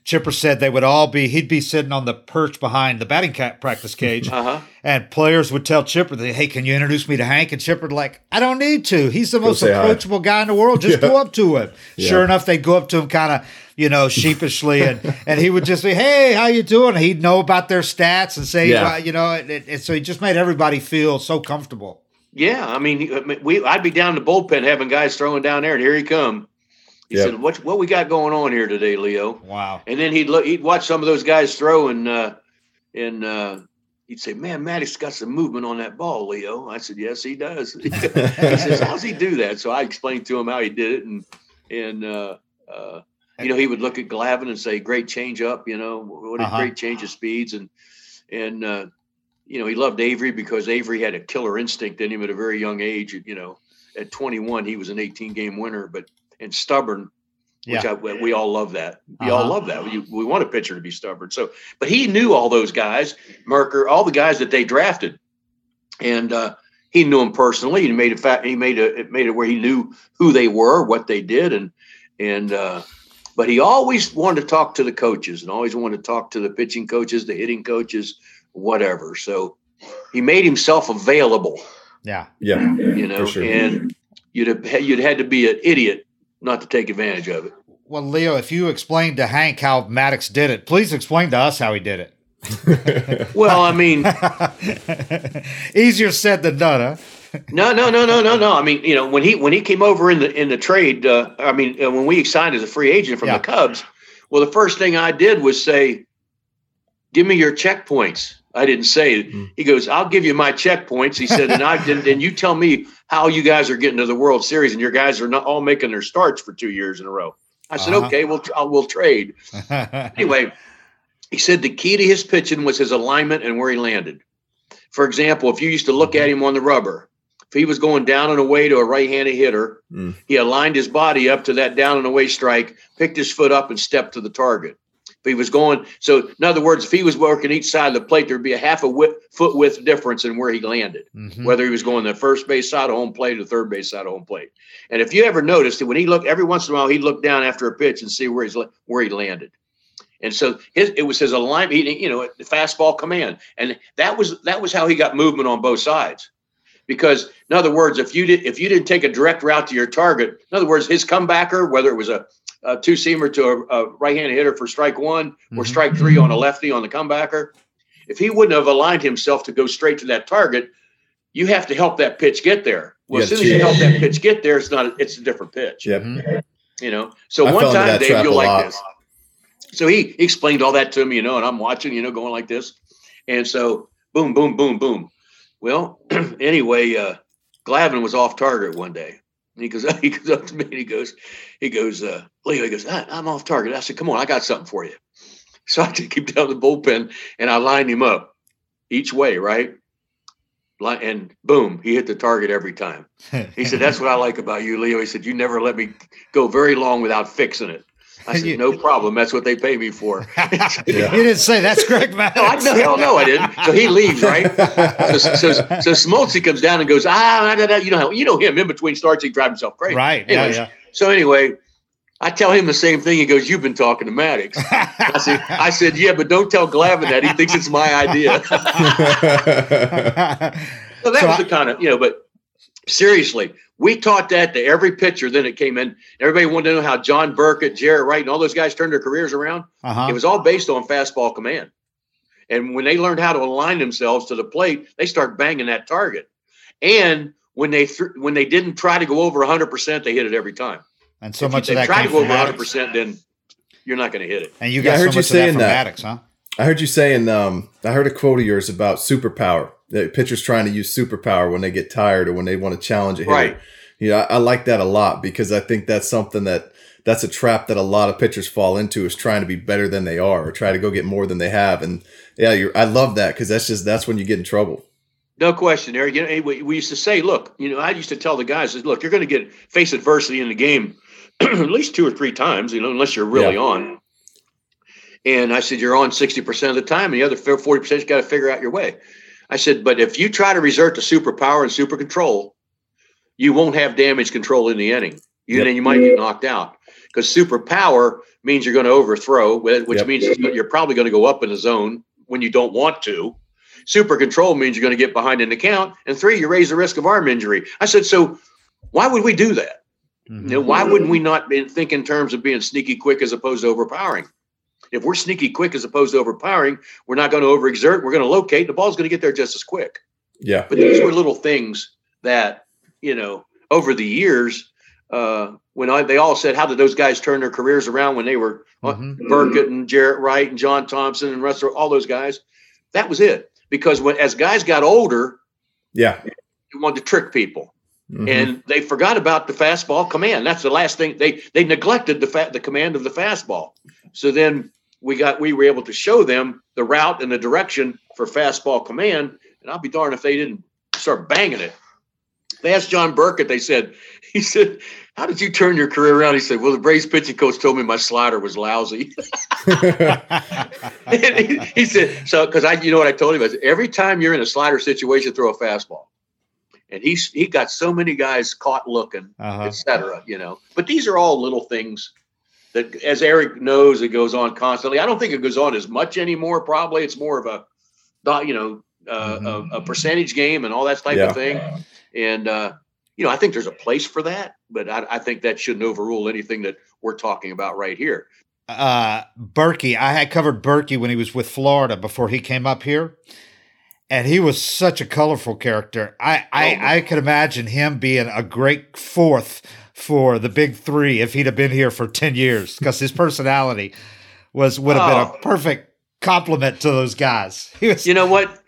S2: Chipper said they would all be. He'd be sitting on the perch behind the batting ca- practice cage,
S4: Uh-huh.
S2: and players would tell Chipper, that, "Hey, can you introduce me to Hank?" And Chipper would like, "I don't need to. He's the most
S6: say hi."
S2: approachable guy in the world. Just
S6: Yeah.
S2: go up to him."
S6: Yeah.
S2: Sure enough, they'd go up to him, kind of, you know, sheepishly, and and he would just say, "Hey, how you doing?" He'd know about their stats and say,
S6: Yeah.
S2: you know, and, and so he just made everybody feel so comfortable.
S4: Yeah, I mean, I mean, we I'd be down in the bullpen having guys throwing down there, and here he come. He
S6: Yep.
S4: said, "What what we got going on here today, Leo?"
S2: Wow.
S4: And then he'd look, he'd watch some of those guys throw, and uh, and uh, he'd say, "Man, Maddux got some movement on that ball, Leo." I said, "Yes, he does." he says, "How's he do that?" So I explained to him how he did it, and and uh, uh, you know, he would look at Glavine and say, "Great change up," you know, what a
S2: Uh-huh.
S4: great change of speeds, and and uh, you know, he loved Avery because Avery had a killer instinct in him at a very young age. You know, at 21, he was an 18 game winner, but and stubborn, which
S2: Yeah.
S4: I, we all love that. We all
S2: Uh-huh.
S4: love that. We, we want a pitcher to be stubborn. So, but he knew all those guys, Mercker, all the guys that they drafted, and uh, he knew them personally. He made it fact. He made it. It made it where he knew who they were, what they did, and and. uh but he always wanted to talk to the coaches and always wanted to talk to the pitching coaches, the hitting coaches, whatever. So he made himself available,
S2: Yeah.
S6: Yeah,
S4: you know,
S6: sure.
S4: and you'd have, you'd had to be an idiot not to take advantage of it.
S2: Well, Leo, if you explained to Hank how Maddux did it, please explain to us how he did it.
S4: Well, I mean,
S2: Easier said than done, huh?
S4: no, no, no, no, no, no. I mean, you know, when he when he came over in the in the trade, uh, I mean, uh, when we signed as a free agent from
S2: Yeah.
S4: the Cubs, well, the first thing I did was say, "Give me your checkpoints." I didn't say it.
S6: Mm.
S4: He goes, "I'll give you my checkpoints." He said, "And I and, and you tell me how you guys are getting to the World Series, and your guys are not all making their starts for two years in a row." I said,
S2: Uh-huh.
S4: "Okay, we'll I'll- we'll trade." Anyway, he said the key to his pitching was his alignment and where he landed. For example, if you used to look at him on the rubber, if he was going down and away to a right-handed hitter,
S6: Mm.
S4: he aligned his body up to that down and away strike, picked his foot up, and stepped to the target. If he was going, so in other words, if he was working each side of the plate, there'd be a half a wi- foot width difference in where he landed
S2: Mhm.
S4: whether he was going the first base side of home plate or third base side of home plate. And if you ever noticed that when he looked every once in a while, he'd look down after a pitch and see where he's where he landed. And so his it was his alignment, he, you know, the fastball command, and that was that was how he got movement on both sides. Because in other words, if you did if you didn't take a direct route to your target, in other words, his comebacker, whether it was a, a two seamer to a, a right-handed hitter for strike one or
S2: Mhm.
S4: strike three on a lefty on the comebacker, if he wouldn't have aligned himself to go straight to that target, you have to help that pitch get there. Well,
S6: You
S4: as soon
S6: gotta
S4: as you help that pitch get there, it's not. It's a different pitch.
S6: Yep.
S4: You know. So
S3: I
S4: one time, Dave, you'll like this. So he explained all that to me, you know, and I'm watching, you know, going like this, and so boom, boom, boom, boom. Well, anyway, uh, Glavine was off target one day. And he goes, he goes up to me and he goes, he goes, uh, Leo, he goes, "I- I'm off target. I said, come on, I got something for you. So I took him down the bullpen and I lined him up each way, right? And boom, he hit the target every time. He said, That's what I like about you, Leo. He said, You never let me go very long without fixing it. I said, No problem. That's what they pay me for.
S2: You didn't say that's Greg Maddux.
S4: No, I, no, hell no, I didn't. So he leaves, right? So, so, so Smoltzy comes down and goes, ah, da, da, da. you know, how- you know him in between starts, he drives himself crazy.
S2: Right. Yeah, yeah.
S4: So anyway, I tell him the same thing. He goes, "You've been talking to Maddux." I said, "I said, yeah, but don't tell Glavine that. He thinks it's my idea." so that
S2: So
S4: was
S2: I-
S4: the kind of you know, but Seriously, we taught that to every pitcher. Then it came in. Everybody wanted to know how John Burkett, Jaret Wright, and all those guys turned their careers around.
S2: Uh-huh.
S4: It was all based on fastball command. And when they learned how to align themselves to the plate, they start banging that target. And when they th- when they didn't try to go over 100, percent they hit it every time.
S2: And so
S4: if
S2: much
S4: you,
S2: of that
S4: try to go
S2: from
S4: over 100%, then you're not going to hit it.
S2: And you
S3: Yeah, I heard
S2: so
S3: you
S2: much of that
S3: saying
S2: from
S3: that.
S2: Maddux, huh?
S3: I heard you saying, um, I heard a quote of yours about superpower. That pitchers trying to use superpower when they get tired or when they want to challenge a hitter.
S4: Right.
S3: Yeah, I, I like that a lot because I think that's something that that's a trap that a lot of pitchers fall into is trying to be better than they are or try to go get more than they have. And yeah, you're, I love that because that's just that's when you get in trouble.
S4: No question, Eric. You know, we used to say, look, you know, I used to tell the guys, look, you're going to get face adversity in the game at least two or three times, you know, unless you're really
S3: Yeah.
S4: on. And I said, you're on 60% of the time, and the other 40% you got to figure out your way. I said, but if you try to resort to superpower and super control, you won't have damage control in the inning. You,
S3: Yep.
S4: Then you might get knocked out because superpower means you're going to overthrow, which
S3: Yep.
S4: means you're probably going to go up in the zone when you don't want to. Super control means you're going to get behind an account. And three, you raise the risk of arm injury. I said, so why would we do that? You know, why wouldn't we not be, think in terms of being sneaky quick as opposed to overpowering? If we're sneaky quick as opposed to overpowering, we're not going to overexert. We're going to locate. The ball's going to get there just as quick.
S3: Yeah.
S4: But these were little things that, you know, over the years, uh, when I, they all said, how did those guys turn their careers around when they were uh,
S2: Mhm.
S4: Burkett and Jaret Wright and John Thompson and Russell, all those guys? That was it. Because when as guys got older,
S3: Yeah.
S4: they wanted to trick people
S3: Mhm.
S4: and they forgot about the fastball command. That's the last thing they they neglected the fa- the command of the fastball. So then we got we were able to show them the route and the direction for fastball command. And I'll be darned if they didn't start banging it. They asked John Burkett. They said, he said, "How did you turn your career around?" He said, "Well, the Braves pitching coach told me my slider was lousy." And he, he said, "So because I, you know what I told him is every time you're in a slider situation, throw a fastball." And he's he got so many guys caught looking,
S2: Uh-huh.
S4: et cetera, you know. But these are all little things that, as Eric knows, it goes on constantly. I don't think it goes on as much anymore. Probably it's more of a, you know, uh, a, a percentage game and all that type
S3: Yeah.
S4: of thing. And uh, you know, I think there's a place for that, but I, I think that shouldn't overrule anything that we're talking about right here.
S2: uh, Berkey. I had covered Berkey when he was with Florida before he came up here, and he was such a colorful character. I I, I could imagine him being a great fourth for the big three if he'd have been here for ten years because his personality was would have
S4: Oh.
S2: been a perfect complement to those guys. He was,
S4: You know what?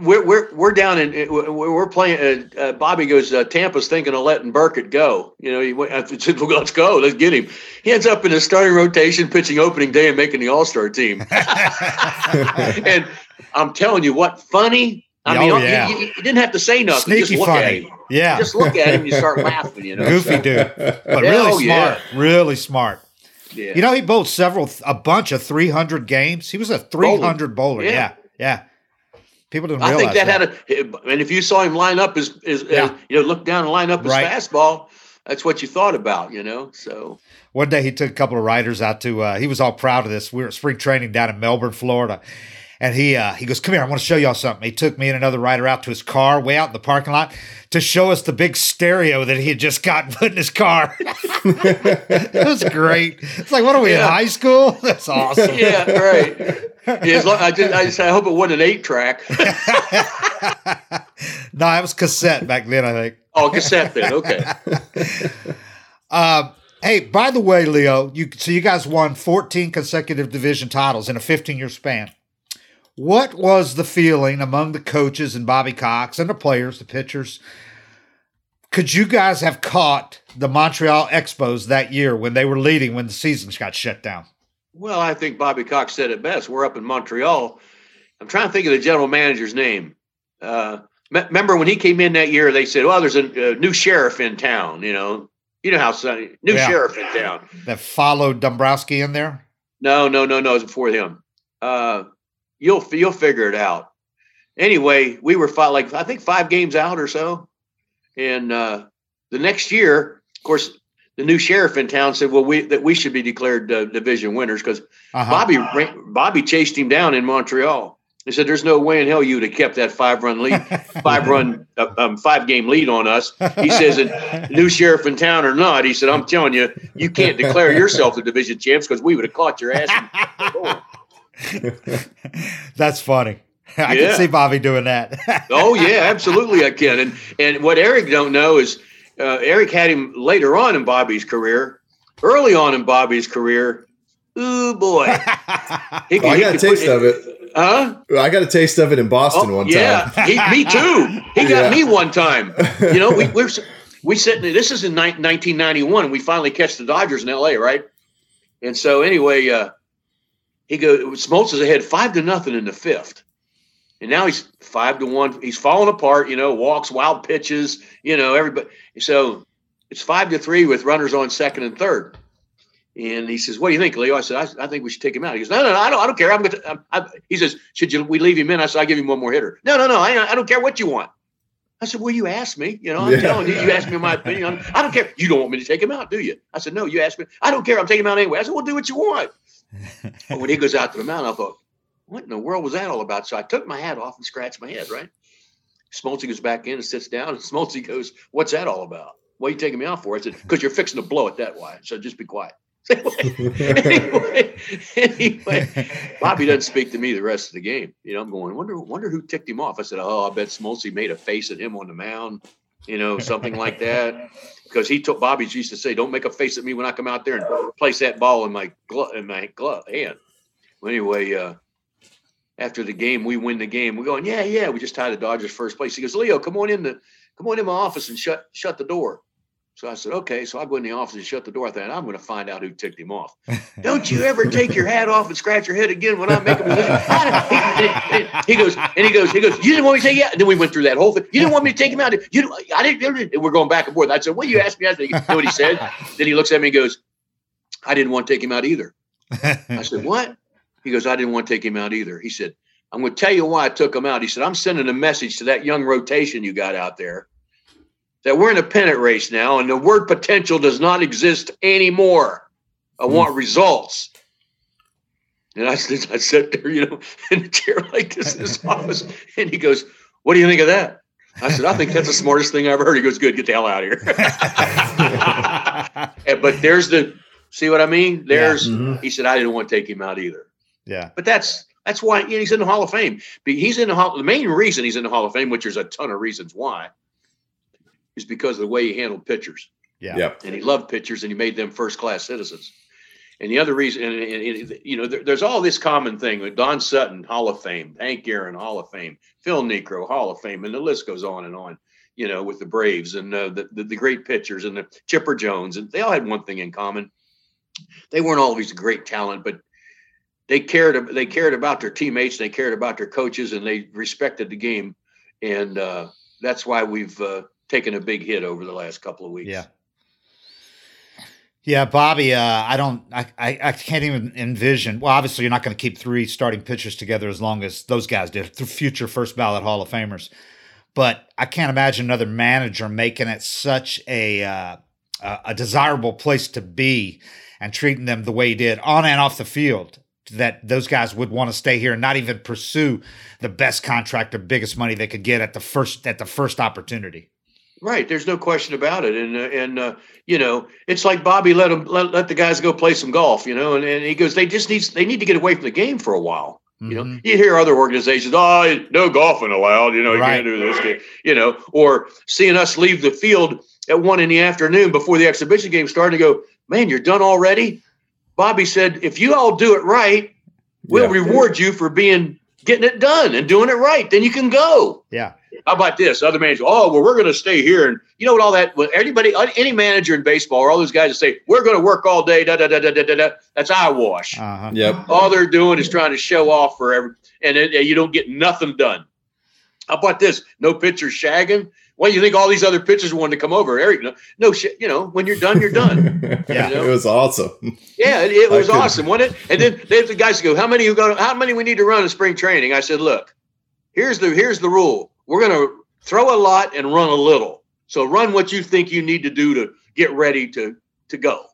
S4: We're we're we're down in we're we're playing. Uh, uh, Bobby goes. Uh, Tampa's thinking of letting Burkett go. You know, he went. I said, "Well, let's go. Let's get him." He ends up in the starting rotation, pitching opening day, and making the All Star team. and I'm telling you, what funny. I
S2: Oh,
S4: mean,
S2: yeah.
S4: you, you didn't have to say nothing.
S2: Sneaky
S4: just look
S2: funny.
S4: at him.
S2: Yeah.
S4: Just look at him. You start laughing. You know,
S2: goofy dude, but
S4: Yeah,
S2: really
S4: oh, yeah.
S2: smart. Really smart.
S4: Yeah.
S2: You know, he bowled several, a bunch of 300 games. He was a 300 bowler.
S4: Yeah.
S2: Yeah. Yeah. People didn't
S4: I think that, had a, and if you saw him line up as, as, as
S2: Yeah.
S4: you know, look down and line up his
S2: Right.
S4: fastball, that's what you thought about, you know. So
S2: One day he took a couple of riders out to. Uh, he was all proud of this. We were at spring training down in Melbourne, Florida, and he uh, he goes, "Come here, I want to show y'all something." He took me and another rider out to his car, way out in the parking lot, to show us the big stereo that he had just gotten put in his car. it was great. It's like, what are we in high school? That's awesome.
S4: yeah, right. Yeah, as long, I just, I just, I hope it wasn't an eight track.
S2: no, it was cassette back then. I think.
S4: oh, cassette then. Okay.
S2: Um, hey, by the way, Leo, you so you guys won 14 consecutive division titles in a 15 year span. What was the feeling among the coaches and Bobby Cox and the players, the pitchers? Could you guys have caught the Montreal Expos that year when they were leading when the seasons got shut down?
S4: Well, I think Bobby Cox said it best. We're up in Montreal. I'm trying to think of the general manager's name. Uh, me- remember when he came in that year? They said, "Well, there's a, a new sheriff in town." You know, you know how sunny new
S2: Yeah.
S4: sheriff in town.
S2: That followed Dombrowski in there?
S4: No, no, no, no. It was before him. Uh, you'll you'll figure it out. Anyway, we were five, like I think five games out or so, and uh, the next year, of course, the new sheriff in town said, "Well, we that we should be declared uh, division winners because
S2: Uh-huh.
S4: Bobby Bobby chased him down in Montreal He said, "There's no way in hell you would have kept that five run lead, five run, uh, um, five game lead on us." He says, "And new sheriff in town or not," he said, "I'm telling you, you can't declare yourself the division champs because we would have caught your ass."
S2: That's funny. I yeah. can see Bobby doing that.
S4: oh yeah, absolutely, I can. And and what Eric don't know is uh, Eric had him later on in Bobby's career. Early on in Bobby's career, ooh boy,
S3: he, oh, I got a taste of it.
S4: Huh?
S3: I got a taste of it in Boston oh, one
S4: yeah. time. Yeah, me too. He got yeah. me one time. You know, we we're we sitting. This is in ni- 1991, and we finally catch the Dodgers in L.A. Right, and so anyway, uh, he goes. Smoltz is ahead five to nothing in the fifth, and now he's five to one. He's falling apart. You know, walks, wild pitches. You know, everybody. So it's five to three with runners on second and third. And he says, "What do you think, Leo?" I said, "I, I think we should take him out." He goes, "No, no, no, I don't, I don't care. I'm going to." I, he says, "Should you we leave him in?" I said, "I give him one more hitter." No, no, no, I, I don't care what you want. I said, "Well, you asked me. You know, I'm yeah. telling you. You asked me my opinion. I don't care. You don't want me to take him out, do you?" I said, "No, you asked me. I don't care. I'm taking him out anyway." I said, "Well, do what you want." when he goes out to the mound, I thought, "What in the world was that all about?" So I took my hat off and scratched my head. Right. Smoltzy goes back in and sits down, and Smoltzy goes, "What's that all about? What are you taking me out for?" I said, "Because you're fixing to blow it that way. So just be quiet." anyway, anyway, Bobby doesn't speak to me the rest of the game. You know, I'm going, wonder, wonder who ticked him off. I said, oh, I bet Smoltzy made a face at him on the mound, you know, something like that. Because he took Bobby used to say, don't make a face at me when I come out there and place that ball in my glove in my glove hand. Well, anyway, uh, after the game, we win the game. We're going, yeah, yeah. We just tied the Dodgers first place. He goes, Leo, come on in the come on in my office and shut shut the door. So I said, okay. So I go in the office and shut the door. I thought, I'm going to find out who ticked him off. Don't you ever take your hat off and scratch your head again when I make a decision. he, goes, and he goes, he goes, you didn't want me to take yeah. And then we went through that whole thing. You didn't want me to take him out. You, I didn't. And we're going back and forth. I said, well, you asked me. You know what he said? then he looks at me and goes, I didn't want to take him out either. I said, what? He goes, I didn't want to take him out either. He said, I'm going to tell you why I took him out. He said, I'm sending a message to that young rotation you got out there that we're in a pennant race now, and the word potential does not exist anymore. I mm. want results. And I, said, I sat there, you know, in a chair like this in his office, and he goes, What do you think of that? I said, I think that's the smartest thing I ever heard. He goes, Good, get the hell out of here. but there's the see what I mean? There's yeah. mm-hmm. he said, I didn't want to take him out either.
S2: Yeah.
S4: But that's that's why you know, he's in the Hall of Fame. He's in the Hall. The main reason he's in the Hall of Fame, which there's a ton of reasons why, is because of the way he handled pitchers.
S2: Yeah. Yep.
S4: And he loved pitchers and he made them first class citizens. And the other reason, and, and, and you know, there, there's all this common thing with Don Sutton, Hall of Fame, Hank Aaron, Hall of Fame, Phil Niekro, Hall of Fame, and the list goes on and on. You know, with the Braves and uh, the, the, the great pitchers and the Chipper Jones, and they all had one thing in common: they weren't always great talent, but they cared. They cared about their teammates, they cared about their coaches, and they respected the game. And uh, that's why we've uh, taken a big hit over the last couple of weeks.
S2: Yeah. Yeah, Bobby, uh, I don't, I, I, I, can't even envision. Well, obviously, you're not going to keep three starting pitchers together as long as those guys did, future first ballot Hall of Famers. But I can't imagine another manager making it such a uh, a desirable place to be and treating them the way he did on and off the field. That those guys would want to stay here and not even pursue the best contract or biggest money they could get at the first at the first opportunity.
S4: Right. There's no question about it. And, uh, and, uh, you know, it's like Bobby let them, let, let the guys go play some golf, you know, and, and he goes, they just need, they need to get away from the game for a while. You know, mm-hmm. you hear other organizations, oh, no golfing allowed, you know, you right. can't do this, you know, or seeing us leave the field at one in the afternoon before the exhibition game started to go, man, you're done already. Bobby said, if you all do it right, we'll yeah. reward you for being getting it done and doing it right. Then you can go.
S2: Yeah.
S4: How about this? Other manager, oh, well, we're going to stay here. And you know what all that, well, anybody, any manager in baseball or all those guys that say, we're going to work all day, da, da, da, da, da, da, da, that's eyewash.
S2: Uh-huh.
S3: Yep.
S4: All they're doing is trying to show off for every, and, and you don't get nothing done. How about this? No pitchers shagging. Why do you think all these other pitchers wanted to come over, Eric? No, no shit. You know, when you're done, you're done.
S3: yeah, you know? it was awesome.
S4: Yeah, it, it was awesome, wasn't it? And then they have the guys go, "How many you got? How many we need to run in spring training?" I said, "Look, here's the here's the rule. We're going to throw a lot and run a little. So run what you think you need to do to get ready to to go.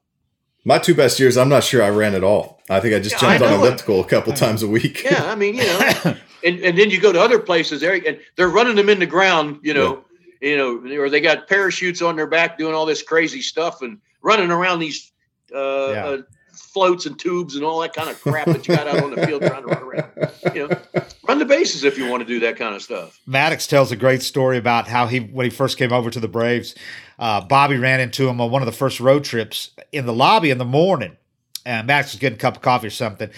S3: My two best years, I'm not sure I ran at all. I think I just yeah, jumped I on elliptical a couple times a week.
S4: Yeah, I mean, you know, and, and then you go to other places, Eric, and they're running them in the ground, you know, yeah. You know, or they got parachutes on their back doing all this crazy stuff and running around these uh, yeah. uh, floats and tubes and all that kind of crap that you got out on the field trying to run around. You know, run the bases if you want to do that kind of stuff.
S2: Maddux tells a great story about how he when he first came over to the Braves, uh, Bobby ran into him on one of the first road trips in the lobby in the morning, and Maddux was getting a cup of coffee or something,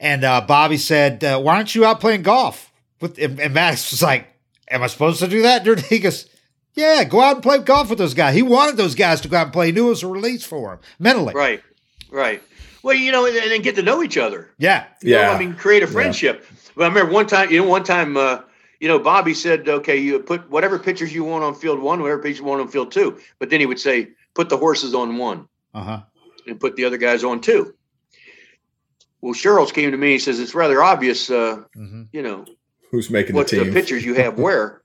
S2: and uh, Bobby said, uh, "Why aren't you out playing golf?" With and, and Maddux was like, "Am I supposed to do that?" He goes. Yeah, go out and play golf with those guys. He wanted those guys to go out and play. He knew it was a release for him mentally.
S4: Right, right. Well, you know, and, and get to know each other.
S2: Yeah,
S4: you
S2: yeah.
S4: Know, I mean, create a friendship. Yeah. But I remember one time, you know, one time, uh, you know, Bobby said, "Okay, you put whatever pictures you want on field one, whatever pictures you want on field two. But then he would say, "Put the horses on one,
S2: uh-huh.
S4: and put the other guys on two. Well, Schuerholz came to me. He says it's rather obvious, uh, mm-hmm. you know,
S3: who's making
S4: what
S3: the,
S4: the pictures you have where.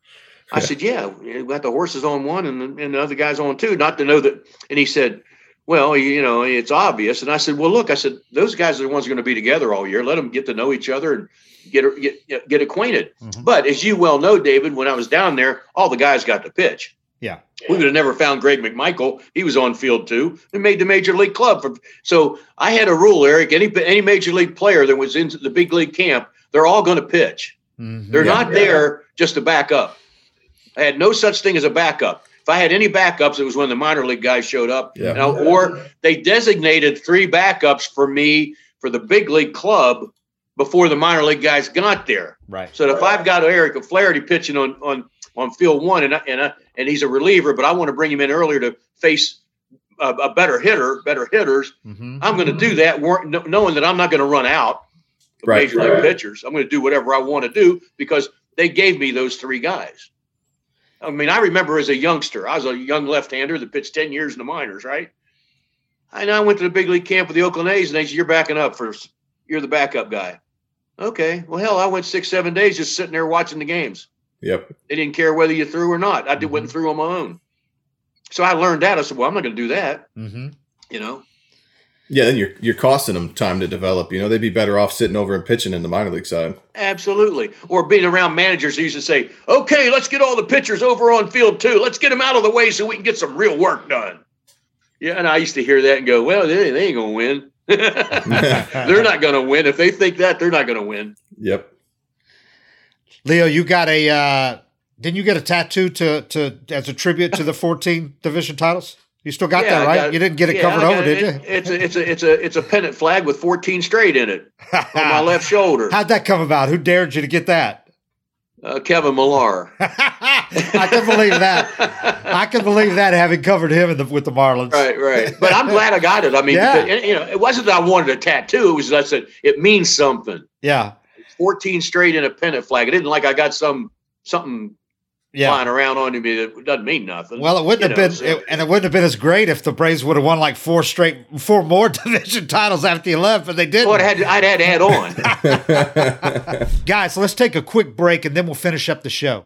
S4: I said, yeah, we got the horses on one and the, and the other guys on two. Not to know that. And he said, well, you know, it's obvious. And I said, well, look, I said, those guys are the ones going to be together all year. Let them get to know each other and get get get acquainted. Mm-hmm. But as you well know, David, when I was down there, all the guys got to pitch.
S2: Yeah.
S4: We would have never found Greg McMichael. He was on field too and made the major league club. For, so I had a rule, Eric. Any any major league player that was in the big league camp, they're all going to pitch. Mm-hmm. They're yeah. not there just to back up. I had no such thing as a backup. If I had any backups, it was when the minor league guys showed up.
S3: Yeah.
S4: You know, or they designated three backups for me for the big league club before the minor league guys got there.
S2: Right.
S4: So if I've got Eric O'Flaherty pitching on on on field one and and and he's a reliever, but I want to bring him in earlier to face a, a better hitter, better hitters. Mm-hmm. I'm going to do that, knowing that I'm not going to run out right. major league pitchers. I'm going to do whatever I want to do because they gave me those three guys. I mean, I remember as a youngster, I was a young left-hander that pitched 10 years in the minors, right? And I went to the big league camp with the Oakland A's, and they said, You're backing up first. You're the backup guy. Okay. Well, hell, I went six, seven days just sitting there watching the games.
S3: Yep.
S4: They didn't care whether you threw or not. I did, mm-hmm. went through on my own. So I learned that. I said, Well, I'm not going to do that.
S2: Mm-hmm.
S4: You know?
S3: Yeah, then you're you're costing them time to develop. You know, they'd be better off sitting over and pitching in the minor league side.
S4: Absolutely, or being around managers who used to say, "Okay, let's get all the pitchers over on field two. Let's get them out of the way so we can get some real work done." Yeah, and I used to hear that and go, "Well, they, they ain't gonna win. they're not gonna win. If they think that, they're not gonna win."
S3: Yep.
S2: Leo, you got a uh, didn't you get a tattoo to to as a tribute to the 14 division titles? You still got yeah, that, right? Got, you didn't get it yeah, covered over, did you?
S4: It's a, it's a it's a it's a pennant flag with 14 straight in it on my left shoulder.
S2: How'd that come about? Who dared you to get that?
S4: Uh, Kevin Millar.
S2: I can believe that. I can believe that having covered him the, with the Marlins.
S4: Right, right. But I'm glad I got it. I mean, yeah. because, you know, it wasn't that I wanted a tattoo. It was that I said it means something.
S2: Yeah.
S4: 14 straight in a pennant flag. It didn't like I got some something yeah. flying around on you. It doesn't mean nothing.
S2: Well, it wouldn't have know, been, so. it, and it wouldn't have been as great if the Braves would have won like four straight, four more division titles after you left, but they didn't.
S4: Well, I'd, I'd had to
S2: add on. Guys, let's take a quick break and then we'll finish up the show.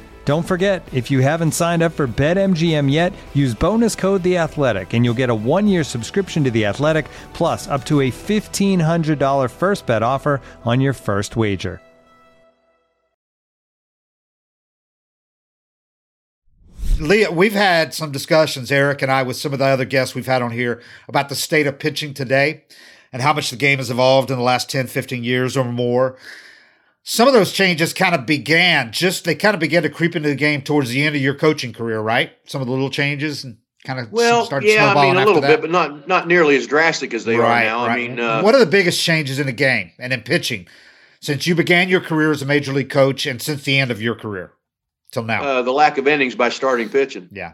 S5: Don't forget, if you haven't signed up for BetMGM yet, use bonus code The Athletic, and you'll get a one-year subscription to The Athletic, plus up to a fifteen hundred dollar first bet offer on your first wager.
S2: Leo, we've had some discussions, Eric and I, with some of the other guests we've had on here about the state of pitching today and how much the game has evolved in the last 10, 15 years or more some of those changes kind of began just they kind of began to creep into the game towards the end of your coaching career, right? Some of the little changes and kind of
S4: well,
S2: started
S4: yeah, I mean a little
S2: that.
S4: bit, but not not nearly as drastic as they
S2: right,
S4: are now.
S2: Right.
S4: I mean, uh,
S2: what are the biggest changes in the game and in pitching since you began your career as a major league coach and since the end of your career till now?
S4: Uh, the lack of innings by starting pitching.
S2: Yeah.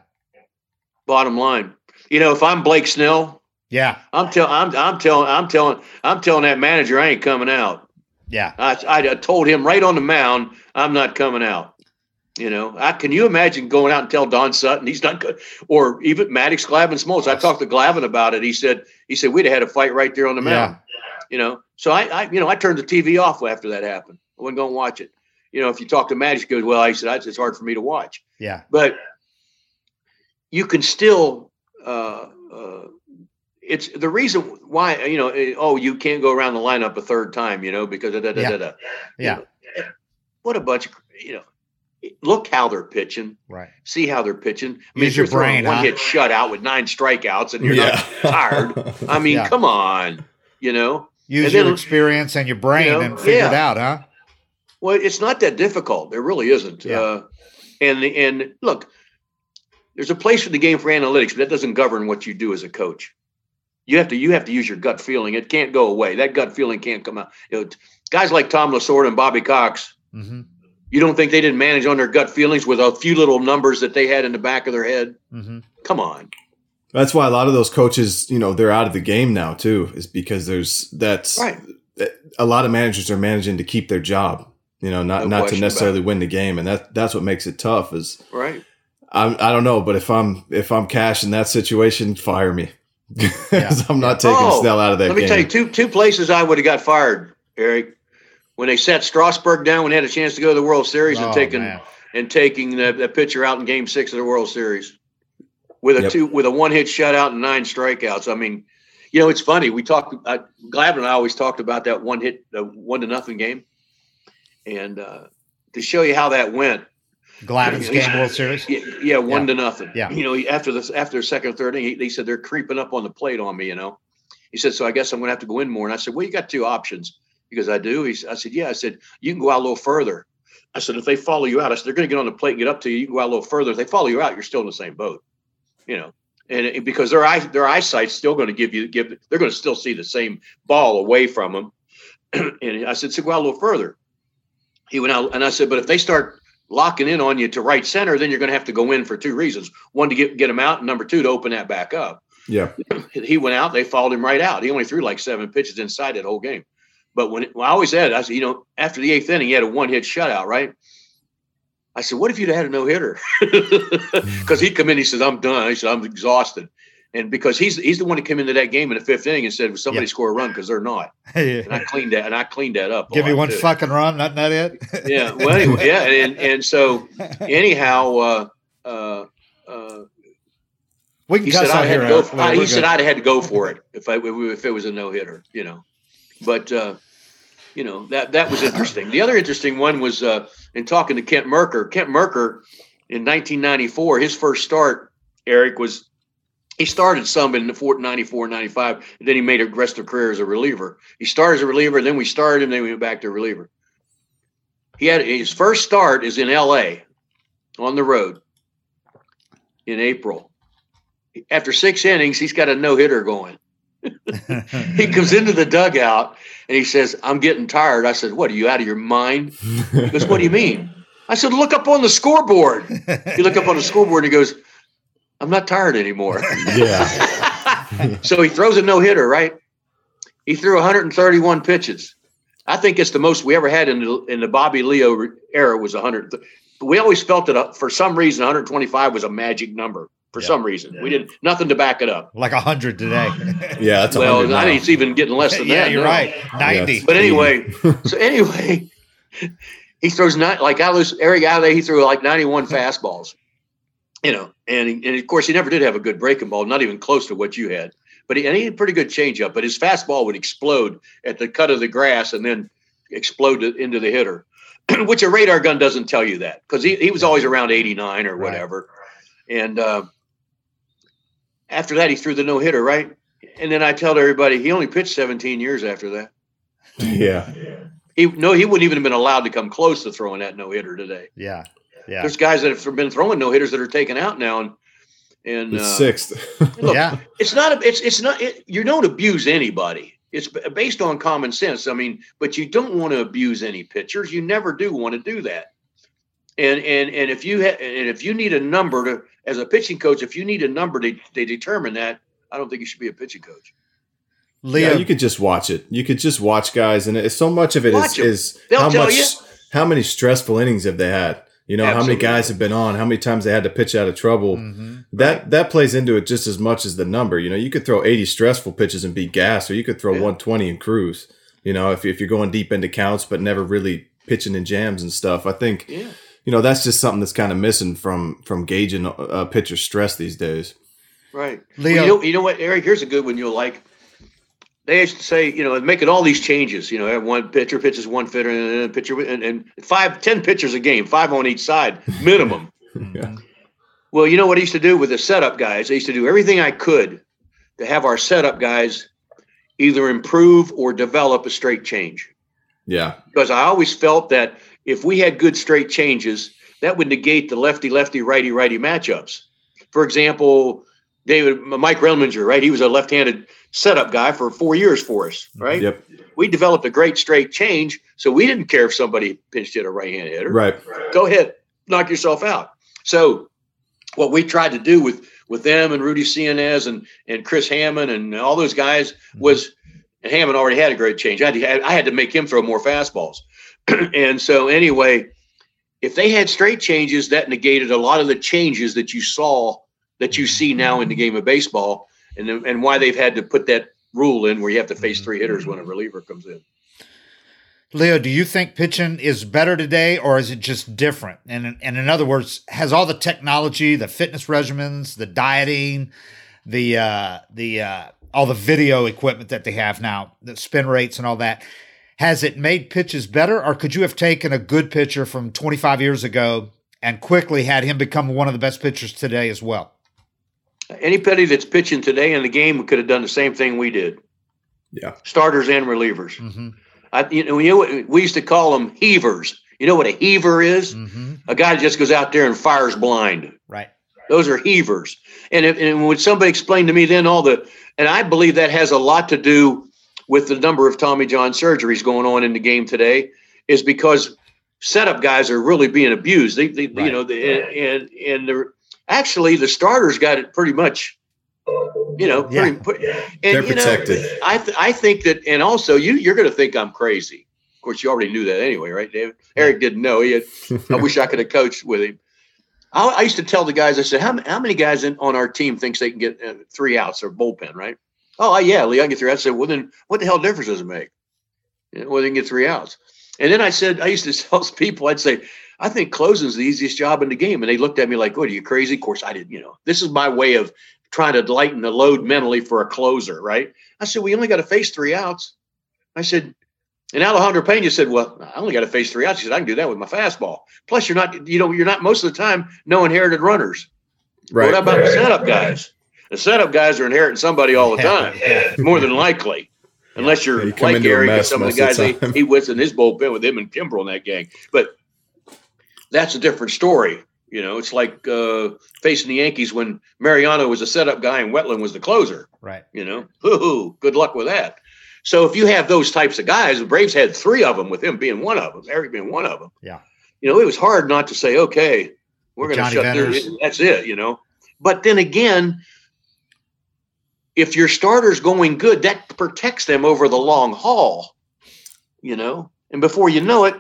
S4: Bottom line, you know, if I'm Blake Snell,
S2: yeah,
S4: I'm telling, I'm, I'm telling, I'm telling, I'm telling that manager I ain't coming out.
S2: Yeah,
S4: I, I told him right on the mound, I'm not coming out. You know, I, can you imagine going out and tell Don Sutton he's not good, or even Maddux Glavine Smoltz? I talked to Glavine about it. He said he said we'd have had a fight right there on the mound. Yeah. You know, so I, I you know I turned the TV off after that happened. I wasn't going to watch it. You know, if you talk to Maddux, he goes, well, he said it's hard for me to watch.
S2: Yeah,
S4: but you can still uh, uh, it's the reason why you know eh, oh you can't go around the lineup a third time you know because da, da, da,
S2: yeah.
S4: da, da.
S2: yeah.
S4: Know, what a bunch of you know look how they're pitching
S2: right
S4: see how they're pitching
S2: I mean, use your brain
S4: one
S2: huh?
S4: hit shutout with nine strikeouts and you're yeah. not tired I mean yeah. come on you know
S2: use
S4: and
S2: your
S4: then,
S2: experience and your brain you know, and figure
S4: yeah.
S2: it out huh
S4: well it's not that difficult it really isn't uh, and and look there's a place for the game for analytics but that doesn't govern what you do as a coach you have to you have to use your gut feeling. It can't go away. That gut feeling can't come out. You know, guys like Tom Lasorda and Bobby Cox.
S2: Mm-hmm.
S4: You don't think they didn't manage on their gut feelings with a few little numbers that they had in the back of their head?
S2: Mm-hmm.
S4: Come on.
S6: That's why a lot of those coaches, you know, they're out of the game now too, is because there's that's
S4: right.
S6: A lot of managers are managing to keep their job, you know, not
S4: no
S6: not to necessarily win the game, and that that's what makes it tough. Is
S4: right.
S6: I'm, I don't know, but if I'm if I'm Cash in that situation, fire me.
S2: Yeah.
S6: I'm not taking
S4: oh,
S6: Snell out of that
S4: Let me
S6: game.
S4: tell you two two places I would have got fired, Eric. When they sat Strasburg down when they had a chance to go to the World Series
S2: Oh,
S4: and taking
S2: man.
S4: and taking the, the pitcher out in Game Six of the World Series with a
S6: Yep.
S4: two with a one hit shutout and nine strikeouts. I mean, you know, it's funny. We talked. I, Glavine and I always talked about that one hit, the one to nothing game, and uh, to show you how that went. Glavine's
S2: game World Series.
S4: Yeah, yeah one
S2: Yeah.
S4: to nothing.
S2: Yeah.
S4: You know, after this, after the second or third inning, he- they said they're creeping up on the plate on me. You know, he said, so I guess I'm going to have to go in more. And I said, well, you got two options. Because I do. He, I said, yeah. I said, you can go out a little further. I said, if they follow you out, I said, they're going to get on the plate and get up to you. You can go out a little further. If they follow you out, you're still in the same boat. You know, and it, because their eye, their eyesight's still going to give you give. They're going to still see the same ball away from them. and I said, so go out a little further. He went out, and I said, but if they start locking in on you to right center, then you're going to have to go in for two reasons: one to get get them out, and number two to open that back up.
S6: yeah,
S4: He went out, they followed him right out. He only threw like seven pitches inside that whole game. But when well, I always said, I said, you know, after the eighth inning, he had a one hit shutout, right? I said, what if you'd had a no hitter? Because he'd come in, he said, I'm done. He said, I'm exhausted. And because he's he's the one that came into that game in the fifth inning and said, Would somebody
S2: Yeah.
S4: score a run because they're not. And I cleaned that and I cleaned that up.
S2: Give me one
S4: too
S2: fucking run, not not it.
S4: yeah. Well, anyway, yeah, and and so anyhow, uh, uh, uh,
S2: we can
S4: he said I
S2: out
S4: had
S2: here.
S4: to go. For,
S2: We're
S4: he
S2: good.
S4: said I'd have had to go for it if I if it was a no hitter, you know. But uh, you know that that was interesting. The other interesting one was uh, in talking to Kent Mercker. Kent Mercker in 1994, his first start, Eric was. He started some in the 4- 94, 95, and then he made a rest of career as a reliever. He started as a reliever, then we started him, then we went back to reliever. He had his first start is in L.A. on the road in April. After six innings, he's got a no hitter going. he comes into the dugout and he says, I'm getting tired. I said, What are you out of your mind? He goes, What do you mean? I said, Look up on the scoreboard. He looked up on the scoreboard and he goes, I'm not tired anymore.
S6: yeah.
S4: so he throws a no hitter, right? He threw 131 pitches. I think it's the most we ever had in the, in the Bobby Leo era was 100. We always felt that uh, for some reason 125 was a magic number. For yeah. some reason, yeah. we didn't nothing to back it up.
S2: Like hundred today.
S6: yeah, that's
S4: well. I think it's even getting less than that.
S2: yeah,
S4: that.
S2: You're no. right, ninety. Yes.
S4: But anyway, so anyway, he throws not like I was Eric out there. He threw like 91 fastballs, you know, and and of course he never did have a good breaking ball, not even close to what you had. But he, and he had a pretty good changeup, but his fastball would explode at the cut of the grass and then explode into the hitter, which a radar gun doesn't tell you that because he, he was always around 89 or whatever. Right. And uh, after that, he threw the no hitter, right? And then I tell everybody he only pitched 17 years after that.
S6: Yeah.
S4: He no, he wouldn't even have been allowed to come close to throwing that no hitter today.
S2: Yeah. Yeah.
S4: There's guys that have been throwing no hitters that are taken out now, and and
S6: uh, sixth.
S4: look, yeah. It's not. A, it's it's not. It, you don't abuse anybody. It's based on common sense. I mean, but you don't want to abuse any pitchers. You never do want to do that. And and and if you ha- and if you need a number to as a pitching coach, if you need a number to, to determine that, I don't think you should be a pitching coach.
S6: Leo, yeah, you could just watch it. You could just watch guys, and it, so much of it is, is how much, you. how many stressful innings have they had? You know, Absolutely. how many guys have been on? How many times they had to pitch out of trouble? Mm-hmm. That right. that plays into it just as much as the number. You know, you could throw eighty stressful pitches and be gas, or you could throw yeah. one twenty and cruise. You know, if if you're going deep into counts but never really pitching in jams and stuff, I think. Yeah you know that's just something that's kind of missing from from gauging a, a pitcher's stress these days.
S4: Right, Leo. Well, you, know, you know what, Eric? Here's a good one you'll like. They used to say, you know, making all these changes. You know, have one pitcher pitches one fitter and a pitcher and, and five, ten pitchers a game, five on each side minimum. yeah. Well, you know what I used to do with the setup guys? I used to do everything I could to have our setup guys either improve or develop a straight change.
S6: Yeah.
S4: Because I always felt that if we had good straight changes, that would negate the lefty lefty righty righty matchups. For example, David Mike Remlinger, right? He was a left-handed setup guy for four years for us, mm-hmm. right?
S6: Yep.
S4: We developed a great straight change, so we didn't care if somebody pinched hit a right-handed hitter.
S6: Right.
S4: Go ahead, knock yourself out. So, what we tried to do with with them and Rudy Seanez and and Chris Hammond and all those guys mm-hmm. was, and Hammond already had a great change. I had to, I had to make him throw more fastballs. and so anyway, if they had straight changes, that negated a lot of the changes that you saw that you see now in the game of baseball, and and why they've had to put that rule in where you have to face three hitters when a reliever comes in.
S2: Leo, do you think pitching is better today, or is it just different? And and in other words, has all the technology, the fitness regimens, the dieting, the uh, the uh, all the video equipment that they have now, the spin rates and all that, has it made pitches better, or could you have taken a good pitcher from 25 years ago and quickly had him become one of the best pitchers today as well?
S4: Anybody that's pitching today in the game could have done the same thing we did.
S6: Yeah,
S4: starters and relievers. Mm-hmm. I, you know, you know, we used to call them heavers. You know what a heaver is? Mm-hmm. A guy just goes out there and fires blind.
S2: Right.
S4: Those are heavers. And, if, and when somebody explained to me then all the, and I believe that has a lot to do with the number of Tommy John surgeries going on in the game today is because setup guys are really being abused. They, they right. you know, the, and and the actually the starters got it pretty much. You know,
S2: yeah.
S4: pretty, and,
S6: they're protected.
S4: Know, I th- I think that, and also you you're going to think I'm crazy. Of course, you already knew that anyway, right, David? Eric didn't know. He had. I wish I could have coached with him. I, I, used to tell the guys. I said, "How how many guys in, on our team thinks they can get uh, three outs or bullpen?" Right? Oh, yeah, Lee, I can get three outs. I said, well, then what the hell difference does it make? You know, well, they can get three outs. And then I said, I used to tell people, I'd say, I think closing is the easiest job in the game. And they looked at me like, what, are you crazy? Of course, I didn't, you know, this is my way of trying to lighten the load mentally for a closer, right? I said, we only got to face three outs. I said, and Alejandro Pena said, well, I only got to face three outs. He said, I can do that with my fastball. Plus, you're not, you know, you're not most of the time no inherited runners. Right. What about the setup guys? The setup guys are inheriting somebody all the time, more than likely. Unless you're you like Eric and some of the guys the he, he was in his bullpen with him and Kimbrel in that gang. But that's a different story. You know, it's like uh, facing the Yankees when Mariano was a setup guy and Wetteland was the closer.
S2: Right.
S4: You know, hoo hoo. good luck with that. So if you have those types of guys, the Braves had three of them with him being one of them, Eric being one of them.
S2: Yeah.
S4: You know, it was hard not to say, okay, we're going to shut this. That's it, you know. But then again, if your starter's going good, that protects them over the long haul, you know. And before you know it,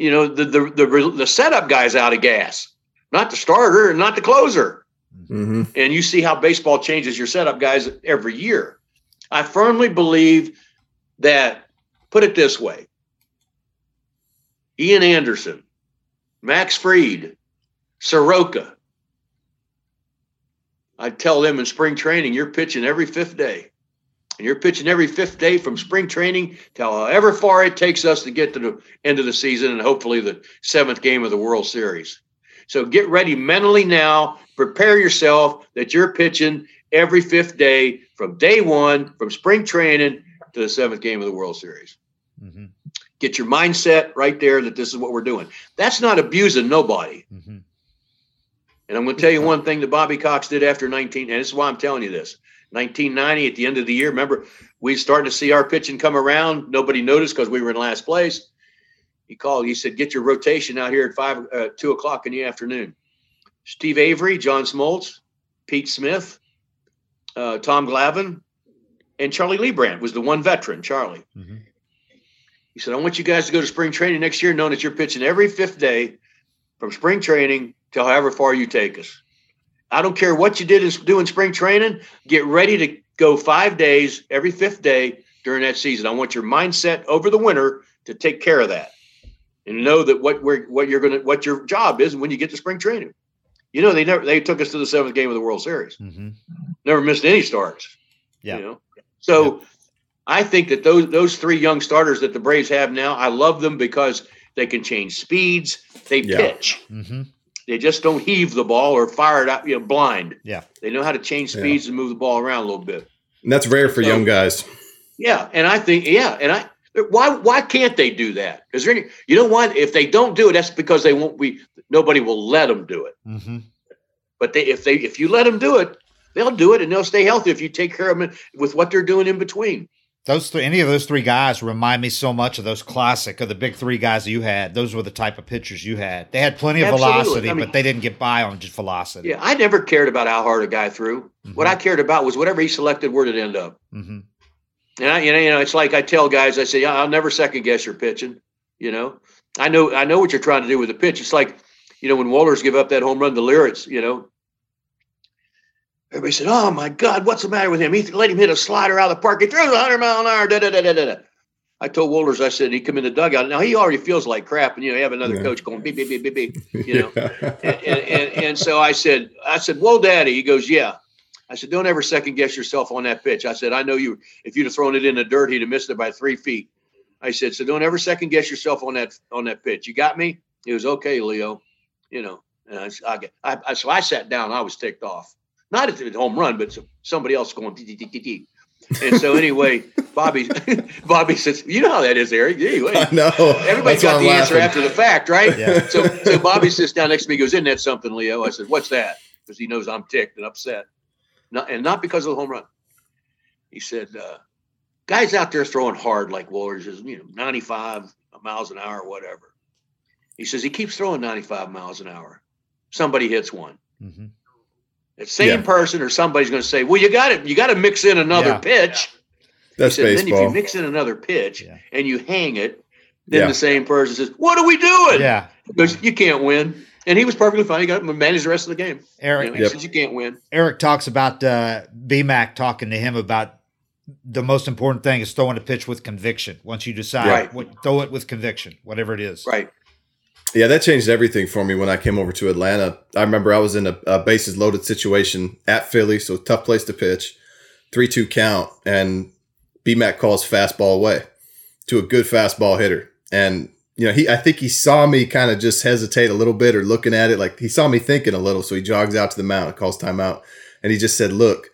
S4: you know the the the, the setup guy's out of gas, not the starter and not the closer.
S3: Mm-hmm.
S4: And you see how baseball changes your setup guys every year. I firmly believe that. Put it this way: Ian Anderson, Max Fried, Soroka. I tell them in spring training, you're pitching every fifth day. And you're pitching every fifth day from spring training to however far it takes us to get to the end of the season and hopefully the seventh game of the World Series. So get ready mentally now. Prepare yourself that you're pitching every fifth day from day one, from spring training to the seventh game of the World Series. Mm-hmm. Get your mindset right there that this is what we're doing. That's not abusing nobody. Mm-hmm. And I'm going to tell you one thing that Bobby Cox did after 19, and this is why I'm telling you this. 1990, at the end of the year, remember, we started to see our pitching come around. Nobody noticed because we were in last place. He called, he said, Get your rotation out here at five, uh, two o'clock in the afternoon. Steve Avery, John Smoltz, Pete Smith, uh, Tom Glavine, and Charlie Leibrandt was the one veteran, Charlie. Mm-hmm. He said, I want you guys to go to spring training next year, knowing that you're pitching every fifth day from spring training till however far you take us. I don't care what you did in doing spring training. Get ready to go five days every fifth day during that season. I want your mindset over the winter to take care of that, and know that what we're what you're gonna what your job is when you get to spring training. You know they never they took us to the seventh game of the World Series. Mm-hmm. Never missed any starts.
S2: Yeah.
S4: You know, so I think that those those three young starters that the Braves have now, I love them because they can change speeds. They yeah. pitch. Mm-hmm. They just don't heave the ball or fire it out, you know, blind.
S2: Yeah.
S4: They know how to change speeds yeah. and move the ball around a little bit.
S3: And that's rare for so, young guys.
S4: Yeah, and I think yeah, and I why why can't they do that? Is there any? You know what? If they don't do it, that's because they won't be. Nobody will let them do it. Mm-hmm. But they if they if you let them do it, they'll do it and they'll stay healthy if you take care of them with what they're doing in between
S2: those three, any of those three guys remind me so much of those classic of the big three guys you had. Those were the type of pitchers you had. They had plenty of Absolutely. velocity, I mean, but they didn't get by on just velocity.
S4: Yeah, I never cared about how hard a guy threw. Mm-hmm. What I cared about was whatever he selected, where did it end up? Mm-hmm. And I, you know, you know, it's like I tell guys, I say, I'll never second guess your pitching. You know, I know, I know what you're trying to do with the pitch. It's like, you know, when Wohlers give up that home run to Leyritz, you know, Everybody said, "Oh my God, what's the matter with him? He let him hit a slider out of the park. He throws 100 mile an hour." Da, da, da, da, da. I told Wohlers, I said, he come in the dugout. Now he already feels like crap, and you know, you have another yeah. coach going beep beep beep beep beep. You know, and, and, and, and so I said, I said, "Whoa, Daddy." He goes, "Yeah." I said, "Don't ever second guess yourself on that pitch." I said, "I know you. If you'd have thrown it in the dirt, he'd have missed it by three feet." I said, "So don't ever second guess yourself on that on that pitch. You got me?" He was okay, Leo. You know, and I, I, I, so I sat down. I was ticked off not at the home run, but somebody else going. And so anyway, Bobby Bobby says, "You know how that is, Eric. Anyway,
S3: I know.
S4: Everybody got the laughing. answer after the fact, right? Yeah. So so Bobby sits down next to me, goes, "Isn't that something, Leo?" I said, "What's that?" Because he knows I'm ticked and upset, not, and not because of the home run. He said, uh, "Guys out there throwing hard like Wohlers is you know 95 miles an hour, or whatever." He says he keeps throwing 95 miles an hour. Somebody hits one. Mm-hmm the same yeah. person or somebody's going to say, "Well, you got to you got to mix in another yeah. pitch."
S3: That's said, baseball.
S4: Then if you mix in another pitch and you hang it, then the same person says, "What are we doing?"
S2: Yeah,
S4: because you can't win. And he was perfectly fine. He got to manage the rest of the game.
S2: Eric,
S4: you know, yep. says you can't win.
S2: Eric talks about uh, BMAC talking to him about the most important thing is throwing a pitch with conviction. Once you decide, right. what, throw it with conviction, whatever it is.
S4: Right.
S3: Yeah, that changed everything for me when I came over to Atlanta. I remember I was in a, a bases loaded situation at Philly, so tough place to pitch, three two count, and BMAC calls fastball away to a good fastball hitter, and you know he I think he saw me kind of just hesitate a little bit or looking at it like he saw me thinking a little, so he jogs out to the mound, calls timeout, and he just said, "Look,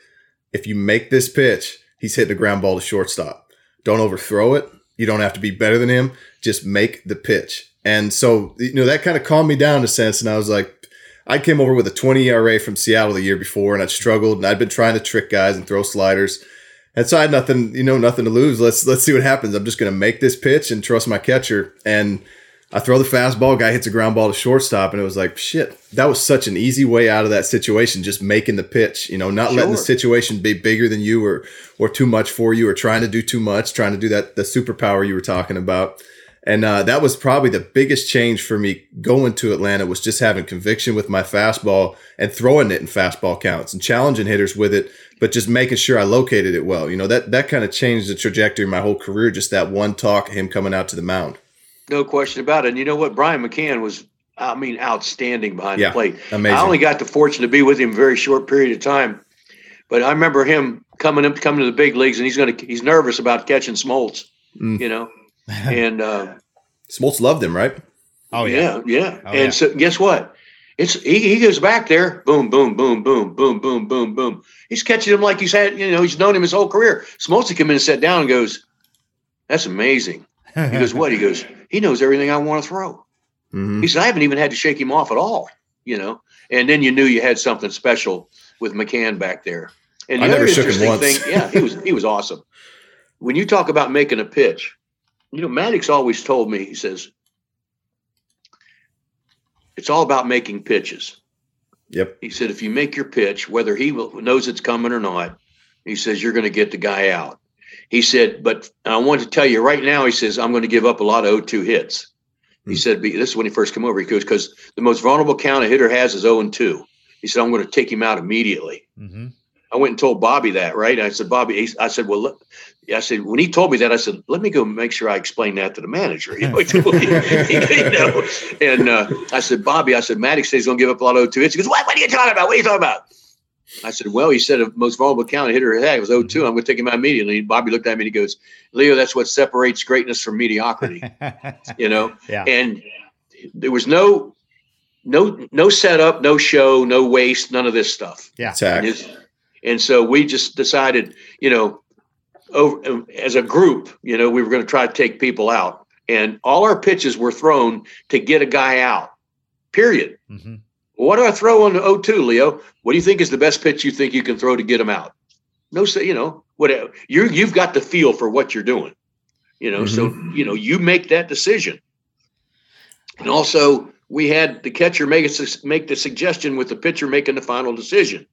S3: if you make this pitch, he's hitting a ground ball to shortstop. Don't overthrow it. You don't have to be better than him. Just make the pitch." And so, you know, that kind of calmed me down in a sense. And I was like, I came over with a 20 ERA from Seattle the year before, and I'd struggled, and I'd been trying to trick guys and throw sliders. And so I had nothing, you know, nothing to lose. Let's let's see what happens. I'm just going to make this pitch and trust my catcher. And I throw the fastball, guy hits a ground ball to shortstop, and it was like, shit, that was such an easy way out of that situation, just making the pitch, you know, not sure. letting the situation be bigger than you or or too much for you or trying to do too much, trying to do that the superpower you were talking about. And uh, that was probably the biggest change for me going to Atlanta was just having conviction with my fastball and throwing it in fastball counts and challenging hitters with it, but just making sure I located it well. You know, that that kind of changed the trajectory of my whole career, just that one talk, him coming out to the mound.
S4: No question about it. And you know what? Brian McCann was, I mean, outstanding behind
S3: yeah,
S4: the plate.
S3: Amazing.
S4: I only got the fortune to be with him a very short period of time, but I remember him coming up, coming to the big leagues, and he's going to, he's nervous about catching Smoltz, mm. you know, and uh,
S3: Smoltz loved him, right?
S4: Oh yeah, yeah. yeah. Oh, and yeah. so guess what? It's he, he goes back there, boom, boom, boom, boom, boom, boom, boom, boom. He's catching him like he's had, you know, he's known him his whole career. Smoltz come in and sat down and goes, "That's amazing." He goes, "What?" He goes, he knows everything I want to throw. Mm-hmm. He said, I haven't even had to shake him off at all, you know. And then you knew you had something special with McCann back there. And the I other interesting thing, yeah, he was he was awesome. When you talk about making a pitch, you know, Maddux always told me, he says, it's all about making pitches.
S3: Yep.
S4: He said, if you make your pitch, whether he knows it's coming or not, he says, you're going to get the guy out. He said, but I want to tell you right now, he says, I'm going to give up a lot of 0-2 hits. He mm. said, this is when he first came over. He goes, because the most vulnerable count a hitter has is 0 2. He said, I'm going to take him out immediately. Mm-hmm. I went and told Bobby that, right? I said, Bobby, I said, well, look, I said, when he told me that, I said, let me go make sure I explain that to the manager. You know, you know? and uh, I said, Bobby, I said, Maddux says he's going to give up a lot of 0 2 hits. He goes, what, what are you talking about? What are you talking about? I said, well, he said, a most vulnerable count a hitter had was 0 2. I'm going to take him out immediately. And Bobby looked at me and he goes, Leo, that's what separates greatness from mediocrity. you know?
S2: Yeah.
S4: And there was no, no, no setup, no show, no waste, none of this stuff.
S2: Yeah.
S4: And, and so we just decided, you know, over, as a group, you know, we were going to try to take people out. And all our pitches were thrown to get a guy out, period. Mm-hmm. What do I throw on the 0-2, Leo? What do you think is the best pitch you think you can throw to get him out? No, say you know whatever. You you've got the feel for what you're doing. You know, mm-hmm. so you know you make that decision. And also, we had the catcher make a, make the suggestion with the pitcher making the final decision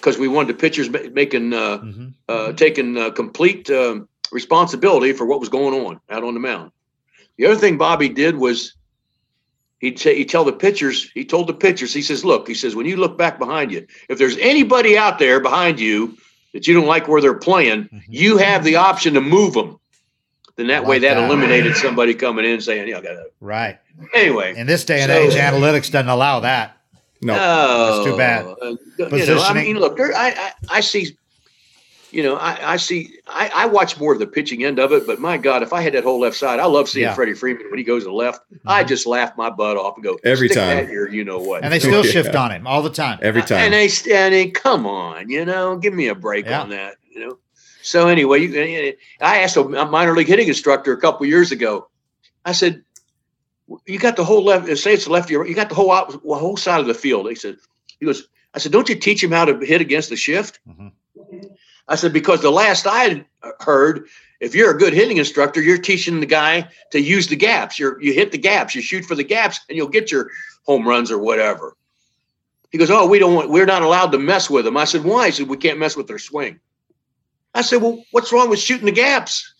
S4: because we wanted the pitchers making uh, mm-hmm. uh, taking uh, complete um, responsibility for what was going on out on the mound. The other thing Bobby did was he'd say he'd tell the pitchers, he told the pitchers, he says, look, he says, when you look back behind you, if there's anybody out there behind you that you don't like where they're playing, mm-hmm. you have the option to move them. Then that like way that, that, eliminated somebody coming in saying, yeah, I got
S2: Right.
S4: Anyway.
S2: In this day and so, age, analytics doesn't allow that.
S4: No,
S2: that's too bad.
S4: Uh, you know, I mean, look, there, I, I, I see you know, I, I see, I, I, watch more of the pitching end of it, but my God, if I had that whole left side, I love seeing yeah. Freddie Freeman when he goes to the left. Mm-hmm. I just laugh my butt off and go
S3: every time
S4: here, you know what?
S2: And they still yeah. shift on him all the time,
S3: every time.
S4: And they standing, come on, you know, give me a break yeah. on that, you know. So anyway, you, I asked a minor league hitting instructor a couple years ago. I said, "You got the whole left. Say it's left. You got the whole whole side of the field." He said, "He goes." I said, "Don't you teach him how to hit against the shift?" Mm-hmm. I said, because the last I heard, if you're a good hitting instructor, you're teaching the guy to use the gaps. you you hit the gaps, you shoot for the gaps, and you'll get your home runs or whatever. He goes, oh, we don't want, we're not allowed to mess with them. I said, why? He said, we can't mess with their swing. I said, well, what's wrong with shooting the gaps?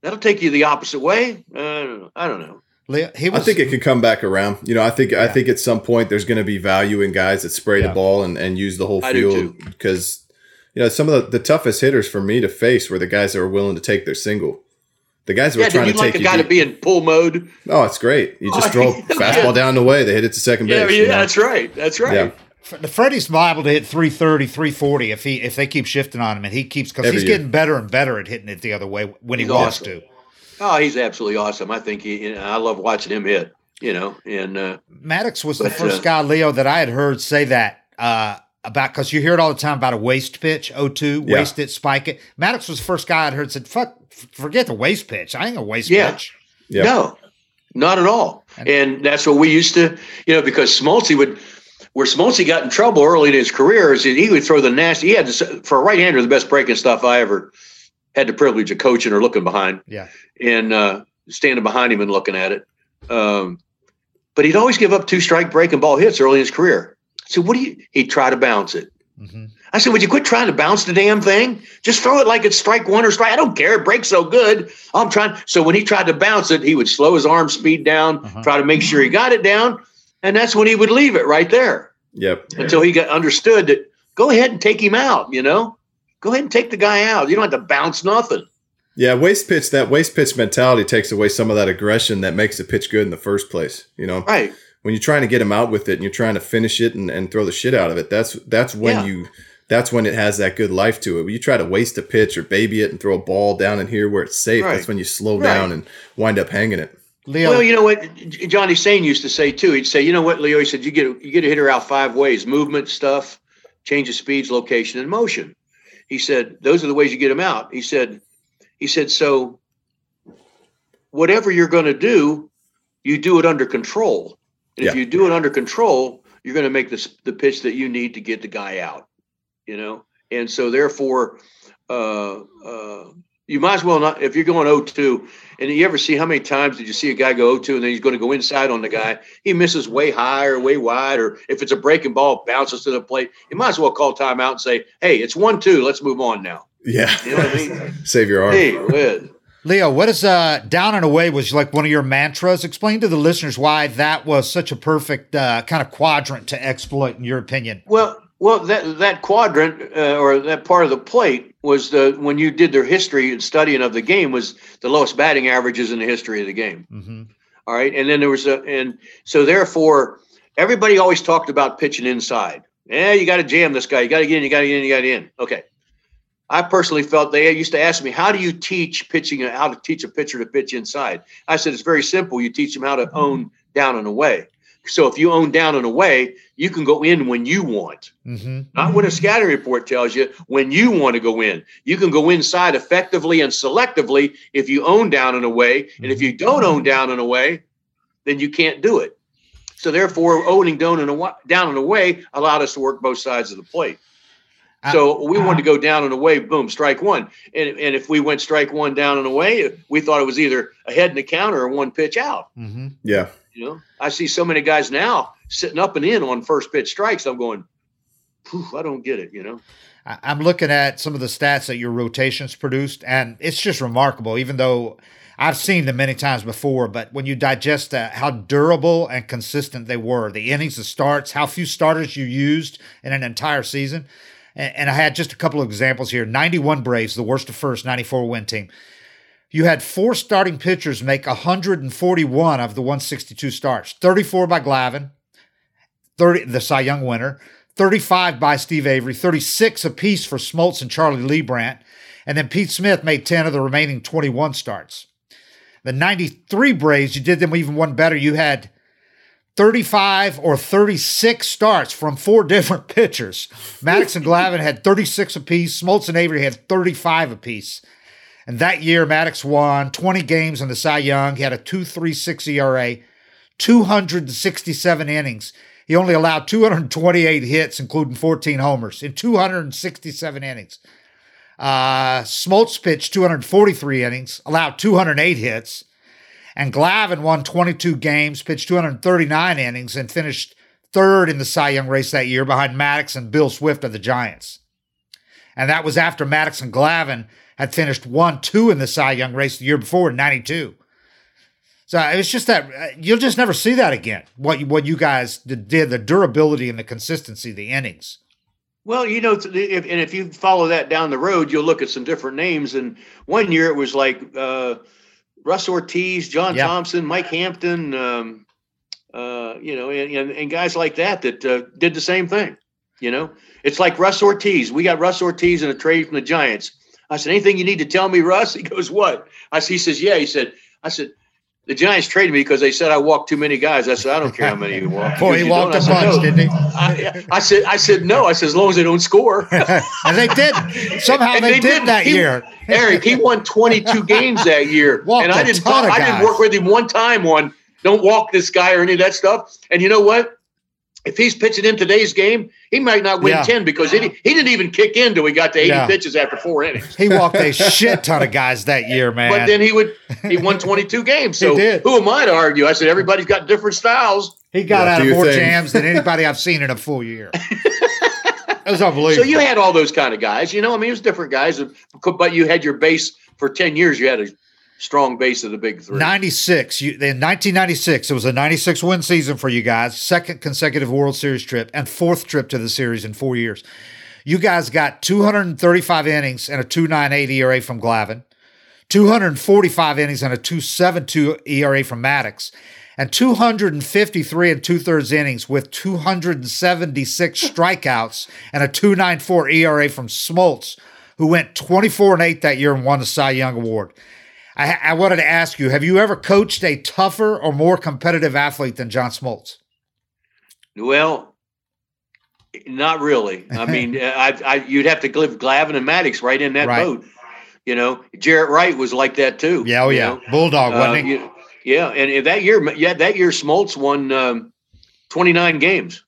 S4: That'll take you the opposite way. Uh, I don't know.
S3: Was, I think it could come back around. You know, I think yeah. I think at some point there's going to be value in guys that spray yeah. the ball and, and use the whole field because you know, some of the, the toughest hitters for me to face were the guys that were willing to take their single. The guys that yeah, were trying to
S4: like
S3: take
S4: a guy deep. to be in pull mode.
S3: Oh, it's great. You just oh, throw fastball down the way, they hit it to second base.
S4: Yeah, you know? that's right. That's right.
S2: Yeah. The Freddie's liable to hit 330, 340 if he if they keep shifting on him and he keeps because he's year. getting better and better at hitting it the other way when he's he wants awesome. to.
S4: Oh, he's absolutely awesome. I think he. You know, I love watching him hit. You know, and uh,
S2: Maddux was but, the first uh, guy, Leo, that I had heard say that. Uh, about because you hear it all the time about a waste pitch, 0-2, yeah. waste it, spike it. Maddux was the first guy I'd heard said, "Fuck, forget the waste pitch. I ain't a waste yeah. pitch."
S4: Yeah. No, not at all. And that's what we used to, you know, because Smoltz would, where Smoltz got in trouble early in his career is he would throw the nasty. He had this, for a right hander the best breaking stuff I ever had the privilege of coaching or looking behind.
S2: Yeah,
S4: and uh, standing behind him and looking at it. Um, but he'd always give up two strike breaking ball hits early in his career. So what do you? He'd try to bounce it. Mm-hmm. I said, "Would you quit trying to bounce the damn thing? Just throw it like it's strike one or strike. I don't care. It breaks so good. I'm trying." So when he tried to bounce it, he would slow his arm speed down, uh-huh. try to make sure he got it down, and that's when he would leave it right there.
S3: Yep.
S4: Until he got understood that go ahead and take him out. You know, go ahead and take the guy out. You don't have to bounce nothing.
S3: Yeah, waste pitch. That waste pitch mentality takes away some of that aggression that makes the pitch good in the first place. You know,
S4: right?
S3: When you're trying to get him out with it and you're trying to finish it and, and throw the shit out of it, that's that's when yeah. you that's when it has that good life to it. When you try to waste a pitch or baby it and throw a ball down in here where it's safe, right. that's when you slow right. down and wind up hanging it.
S4: Leo. Well, you know what Johnny Sain used to say too. He'd say, "You know what, Leo?" He said, "You get a, you get a hitter out five ways: movement, stuff, change of speeds, location, and motion." He said, "Those are the ways you get him out." He said, "He said so. Whatever you're going to do, you do it under control. And yeah. if you do it under control, you're going to make the the pitch that you need to get the guy out." you know, and so therefore, uh, uh, you might as well not if you're going 0-2 and you ever see how many times did you see a guy go 0-2 and then he's going to go inside on the guy he misses way high or way wide or if it's a breaking ball bounces to the plate you might as well call timeout and say hey it's 1-2 let's move on now
S3: yeah
S4: you know what i mean
S3: save your arm
S4: hey Liz.
S2: Leo, what is uh, down and away was like one of your mantras? Explain to the listeners why that was such a perfect uh, kind of quadrant to exploit, in your opinion.
S4: Well, well, that that quadrant uh, or that part of the plate was the when you did their history and studying of the game was the lowest batting averages in the history of the game. Mm-hmm. All right, and then there was a and so therefore everybody always talked about pitching inside. Yeah, you got to jam this guy. You got to get in. You got to get in. You got to in. Okay. I personally felt they used to ask me, "How do you teach pitching? How to teach a pitcher to pitch inside?" I said, "It's very simple. You teach them how to own down and away." So if you own down and away, you can go in when you want. Mm-hmm. Not when a scouting report tells you when you want to go in. You can go inside effectively and selectively if you own down and away. Mm-hmm. And if you don't own down and away, then you can't do it. So therefore, owning down and away, down and away allowed us to work both sides of the plate. Uh, so we wanted to go down and away, boom, strike one. And, and if we went strike one down and away, we thought it was either a head and a counter or one pitch out.
S3: Mm-hmm. Yeah.
S4: You know, I see so many guys now sitting up and in on first pitch strikes. I'm going, I don't get it. You know.
S2: I'm looking at some of the stats that your rotations produced, and it's just remarkable. Even though I've seen them many times before, but when you digest that, how durable and consistent they were, the innings, the starts, how few starters you used in an entire season. And, and I had just a couple of examples here 91 Braves, the worst of first, 94 win team. You had four starting pitchers make 141 of the 162 starts 34 by Glavine, 30, the Cy Young winner, 35 by Steve Avery, 36 apiece for Smoltz and Charlie Leibrandt, and then Pete Smith made 10 of the remaining 21 starts. The 93 Braves, you did them even one better. You had 35 or 36 starts from four different pitchers. Maddux and Glavine had 36 apiece. Smoltz and Avery had 35 apiece. And that year, Maddux won 20 games in the Cy Young. He had a 2.36 ERA, 267 innings. He only allowed 228 hits, including 14 homers, in 267 innings. Uh, Smoltz pitched 243 innings, allowed 208 hits. And Glavine won 22 games, pitched 239 innings, and finished third in the Cy Young race that year behind Maddux and Bill Swift of the Giants. And that was after Maddux and Glavine had finished 1 2 in the Cy Young race the year before in 92. So it's just that uh, you'll just never see that again. What you, what you guys did, the durability and the consistency, the innings.
S4: Well, you know, if, and if you follow that down the road, you'll look at some different names. And one year it was like uh, Russ Ortiz, John yeah. Thompson, Mike Hampton, um, uh, you know, and, and, and, guys like that that uh, did the same thing. You know, it's like Russ Ortiz. We got Russ Ortiz in a trade from the Giants. I said, anything you need to tell me, Russ? He goes, what? I said, he says, yeah. He said, I said, the Giants traded me because they said I walked too many guys. I said, I don't care how many you walk.
S2: Boy, he walked a bunch, no. didn't he?
S4: I, I, said, I said no. I said as long as they don't score.
S2: and they did. Somehow they, they, did, that
S4: he,
S2: year.
S4: Eric, he won 22 games that year,
S2: walked
S4: and I
S2: didn't.
S4: I didn't work with him one time on don't walk this guy or any of that stuff. And you know what? If he's pitching in today's game, he might not win
S2: Yeah.
S4: 10 because he, he didn't even kick in till we got to 80
S2: Yeah.
S4: pitches after four innings.
S2: He walked a shit ton of guys that year, man.
S4: But then he would he won 22 games. So
S2: did.
S4: who am I to argue? I said everybody's got different styles.
S2: he got
S3: Yeah,
S2: out of more
S3: thing.
S2: jams than anybody I've seen in a full year. It was unbelievable.
S4: So you had all those kind of guys. You know, I mean, it was different guys, but you had your base for 10 years. You had a strong base of the big three.
S2: 96. You, in 1996, it was a 96 win season for you guys, second consecutive World Series trip, and fourth trip to the series in four years. You guys got 235 innings and a 2.98 ERA from Glavine, 245 innings and a 2.72 ERA from Maddux, and 253 and two thirds innings with 276 strikeouts and a 2.94 ERA from Smoltz, who went 24 and 8 that year and won the Cy Young Award. I, I wanted to ask you: Have you ever coached a tougher or more competitive athlete than John Smoltz?
S4: Well, not really. I mean, I, I you'd have to live Glavine and Maddux right in that
S2: Right.
S4: boat. You know, Jaret Wright was like that too.
S2: Yeah, oh yeah,
S4: know.
S2: Bulldog,
S4: Uh,
S2: wasn't he?
S4: you- yeah, and that year, yeah, that year Smoltz won um, 29 games.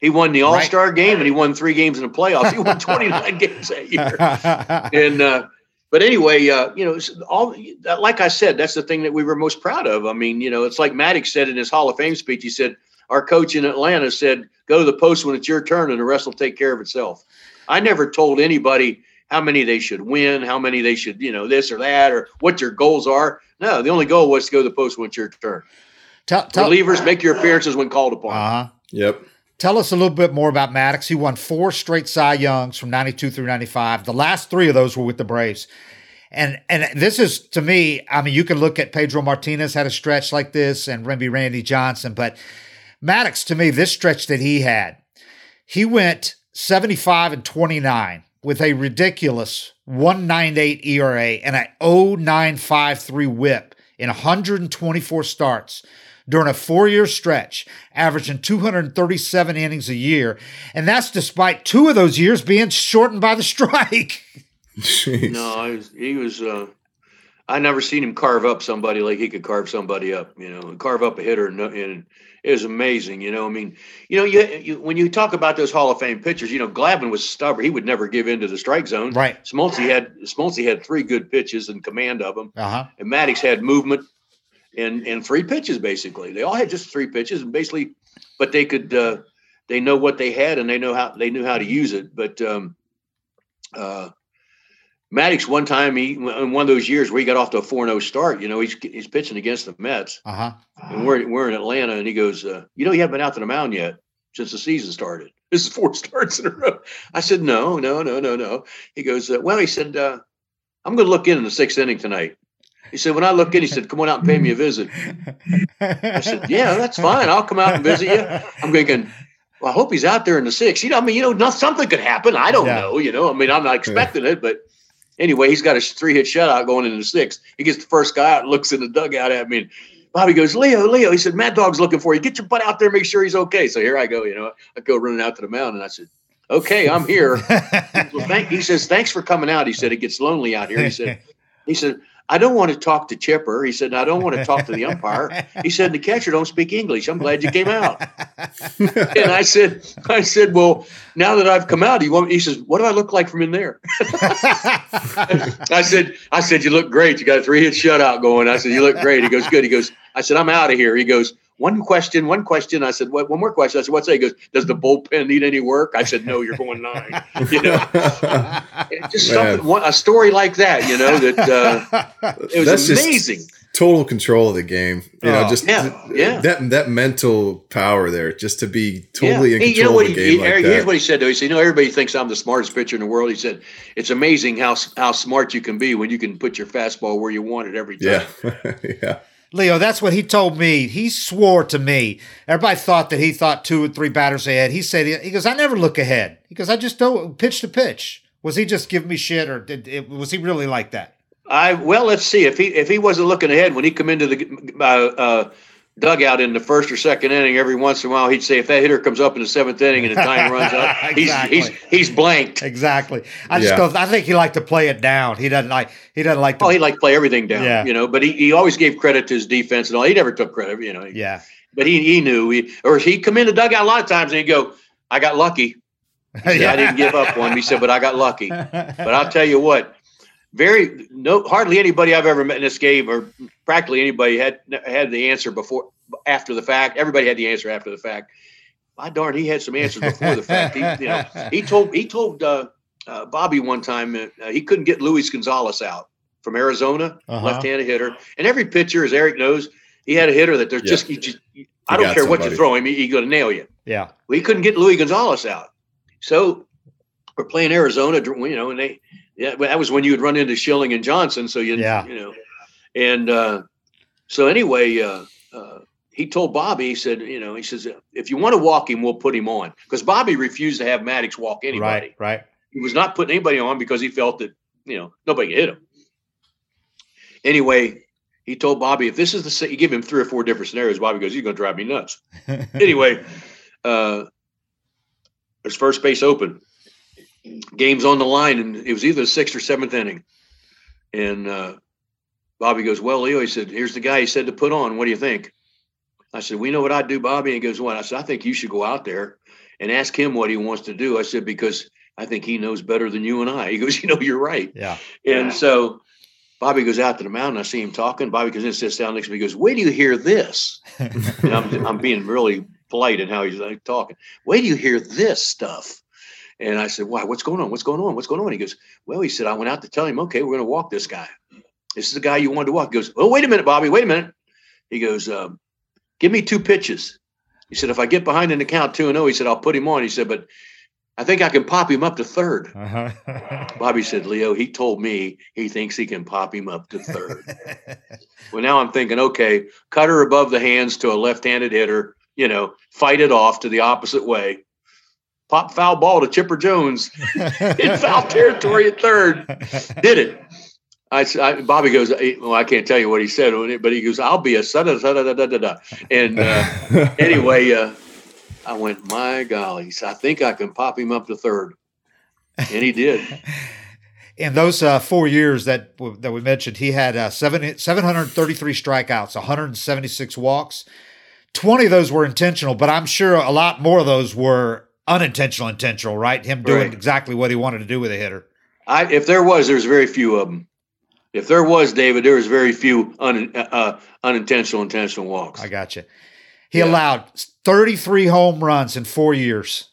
S4: He won the All Star game and he won three games in the playoffs. He won 29 games that year. And uh, but anyway, uh, you know, it's all like I said, that's the thing that we were most proud of. I mean, you know, it's like Maddux said in his Hall of Fame speech. He said, "Our coach in Atlanta said, go to the post when it's your turn, and the rest will take care of itself." I never told anybody how many they should win, how many they should, you know, this or that, or what your goals are. No, the only goal was to go to the post when it's your turn.
S2: Tell, tell,
S4: Relievers make your appearances when called upon.
S2: uh-huh.
S3: Yep.
S2: Tell us a little bit more about Maddux. He won four straight Cy Youngs from 92 through 95. The last three of those were with the Braves. And and this is to me, I mean, you can look at Pedro Martinez had a stretch like this and Remby Randy Johnson, but Maddux, to me, this stretch that he had, he went 75 and 29 with a ridiculous 198 ERA and a 0953 whip in 124 starts during a four year stretch, averaging 237 innings a year. And that's despite two of those years being shortened by the strike.
S4: No, he was, he was uh, I never seen him carve up somebody like he could carve somebody up, you know, and carve up a hitter. And, and it was amazing, you know. I mean, you know, you, you when you talk about those Hall of Fame pitchers, you know, Glavine was stubborn. He would never give in to the strike zone.
S2: Right.
S4: Smoltz had Smoltz had three good pitches and command of them.
S2: Uh huh.
S4: And Maddux had movement and and three pitches basically. They all had just three pitches and basically, but they could uh, they know what they had and they know how they knew how to use it. But um, uh, Maddux one time he in one of those years where he got off to a 4-0 start, you know, he's he's pitching against the Mets.
S2: Uh huh.
S4: And we're we're in Atlanta and he goes, uh, you know, you haven't been out to the mound yet since the season started. This is four starts in a row. I said, no, no, no, no, no. He goes, uh, well, he said, uh, I'm going to look in in the sixth inning tonight. He said, when I look in, he said, come on out and pay me a visit. I said, yeah, that's fine. I'll come out and visit you. I'm thinking, well, I hope he's out there in the sixth. You know, I mean, you know, not, something could happen. I don't
S2: Yeah.
S4: know. You know, I mean, I'm not expecting it, but anyway, he's got a three hit shutout going into the sixth. He gets the first guy out, looks in the dugout at me. And Bobby goes, Leo, Leo. He said, Mad Dog's looking for you. Get your butt out there, make sure he's okay. So here I go. You know, I go running out to the mound, and I said, Okay, I'm here. well, thank, he says, Thanks for coming out. He said, It gets lonely out here. He said, He said, I don't want to talk to Chipper. He said, I don't want to talk to the umpire. He said, the catcher don't speak English. I'm glad you came out. and I said, I said, well, now that I've come out, you want? He says, what do I look like from in there? I said, I said, you look great. You got a three hit shutout going. I said, you look great. He goes, good. He goes, I said, I'm out of here. He goes, one question, one question. I said, what? One more question. I said, what's that? He goes, does the bullpen need any work? I said, no, you're going nine. You know, just something, one, a story like that. You know that uh, it was
S3: That's
S4: amazing.
S3: total control of the game. You know,
S2: Oh.
S3: just
S4: Yeah, yeah.
S3: that that mental power there, just to be totally in
S4: Hey,
S3: control
S4: you know what
S3: of the
S4: he,
S3: game
S4: he-
S3: like
S4: here's
S3: that.
S4: what he said though. He said, "You know, everybody thinks I'm the smartest pitcher in the world." He said, "It's amazing how how smart you can be when you can put your fastball where you want it every time."
S3: yeah, yeah.
S2: Leo, that's what he told me. He swore to me. Everybody thought that he thought two or three batters ahead. He said, he goes, I never look ahead. He goes, I just don't pitch to pitch. Was he just giving me shit or did, it, was he really like that?
S4: I well, let's see if he if he wasn't looking ahead when he come into the uh, uh, dugout in the first or second inning. Every once in a while, he'd say, "If that hitter comes up in the seventh inning and the time runs out,
S2: Exactly.
S4: he's he's he's blanked."
S2: Exactly. I just
S3: Yeah.
S2: don't, I think he liked to play it down. He doesn't like, he doesn't like to,
S4: Oh, he like play everything down,
S2: Yeah.
S4: you know. But he, he always gave credit to his defense and all. He never took credit, you know.
S2: yeah.
S4: but he he knew he or he'd come in the dugout a lot of times and he'd go, "I got lucky." Said, I didn't give up one. He said, "But I got lucky." But I'll tell you what, very no hardly anybody I've ever met in this game or practically anybody had had the answer before after the fact. Everybody had the answer after the fact. My darn, he had some answers before the fact. He, you know, he told he told uh, uh, Bobby one time uh, he couldn't get Luis Gonzalez out from Arizona, uh-huh. left-handed hitter, and every pitcher, as Eric knows, he had a hitter that there's yeah. just, just I don't care somebody. what you throw him, he's he going to nail you.
S2: Yeah,
S4: well, he couldn't get Luis Gonzalez out, so we're playing Arizona, you know, and they yeah, that was when you would run into Schilling and Johnson. So you, yeah. you know, and uh, so anyway, uh, uh, he told Bobby, he said, you know, he says, if you want to walk him, we'll put him on because Bobby refused to have Maddux walk anybody.
S2: Right, right.
S4: He was not putting anybody on because he felt that you know nobody could hit him. Anyway, he told Bobby, if this is the you give him three or four different scenarios, Bobby goes, "You're going to drive me nuts." anyway, uh, there's first base open game's on the line, and it was either the sixth or seventh inning. And uh, Bobby goes, "Well, Leo," he said, "Here's the guy he said to put on. What do you think?" I said, "We know what I'd do, Bobby." And he goes, "What?" I said, "I think you should go out there and ask him what he wants to do." I said, "Because I think he knows better than you and I." He goes, "You know, you're right."
S2: Yeah.
S4: And so Bobby goes out to the mountain. I see him talking. Bobby goes in, sits down next to me. He goes, "Wait do you hear this?" and I'm, I'm being really polite in how he's like, talking. Wait do you hear this stuff? And I said, Why? What's going on? What's going on? What's going on? He goes, Well, he said, I went out to tell him, okay, we're going to walk this guy. This is the guy you wanted to walk. He goes, Oh, wait a minute, Bobby. Wait a minute. He goes, um, Give me two pitches. He said, If I get behind in the count two and oh, he said, I'll put him on. He said, But I think I can pop him up to 3rd uh-huh. Bobby said, Leo, he told me he thinks he can pop him up to third. well, now I'm thinking, okay, cutter above the hands to a left handed hitter, you know, fight it off to the opposite way pop foul ball to Chipper Jones in foul territory at third. Did it. I, I, Bobby goes, well, I can't tell you what he said, on it, but he goes, I'll be a da da da da da da. And uh, anyway, uh, I went, my golly, I think I can pop him up to third, and he did.
S2: In those uh, four years that that we mentioned, he had uh, seven, 733 strikeouts, 176 walks. 20 of those were intentional, but I'm sure a lot more of those were unintentional, intentional, right? Him doing right. exactly what he wanted to do with a hitter.
S4: I, if there was, there's very few of them. If there was, David, there was very few un, uh, unintentional, intentional walks.
S2: I got you. He yeah. allowed 33 home runs in four years.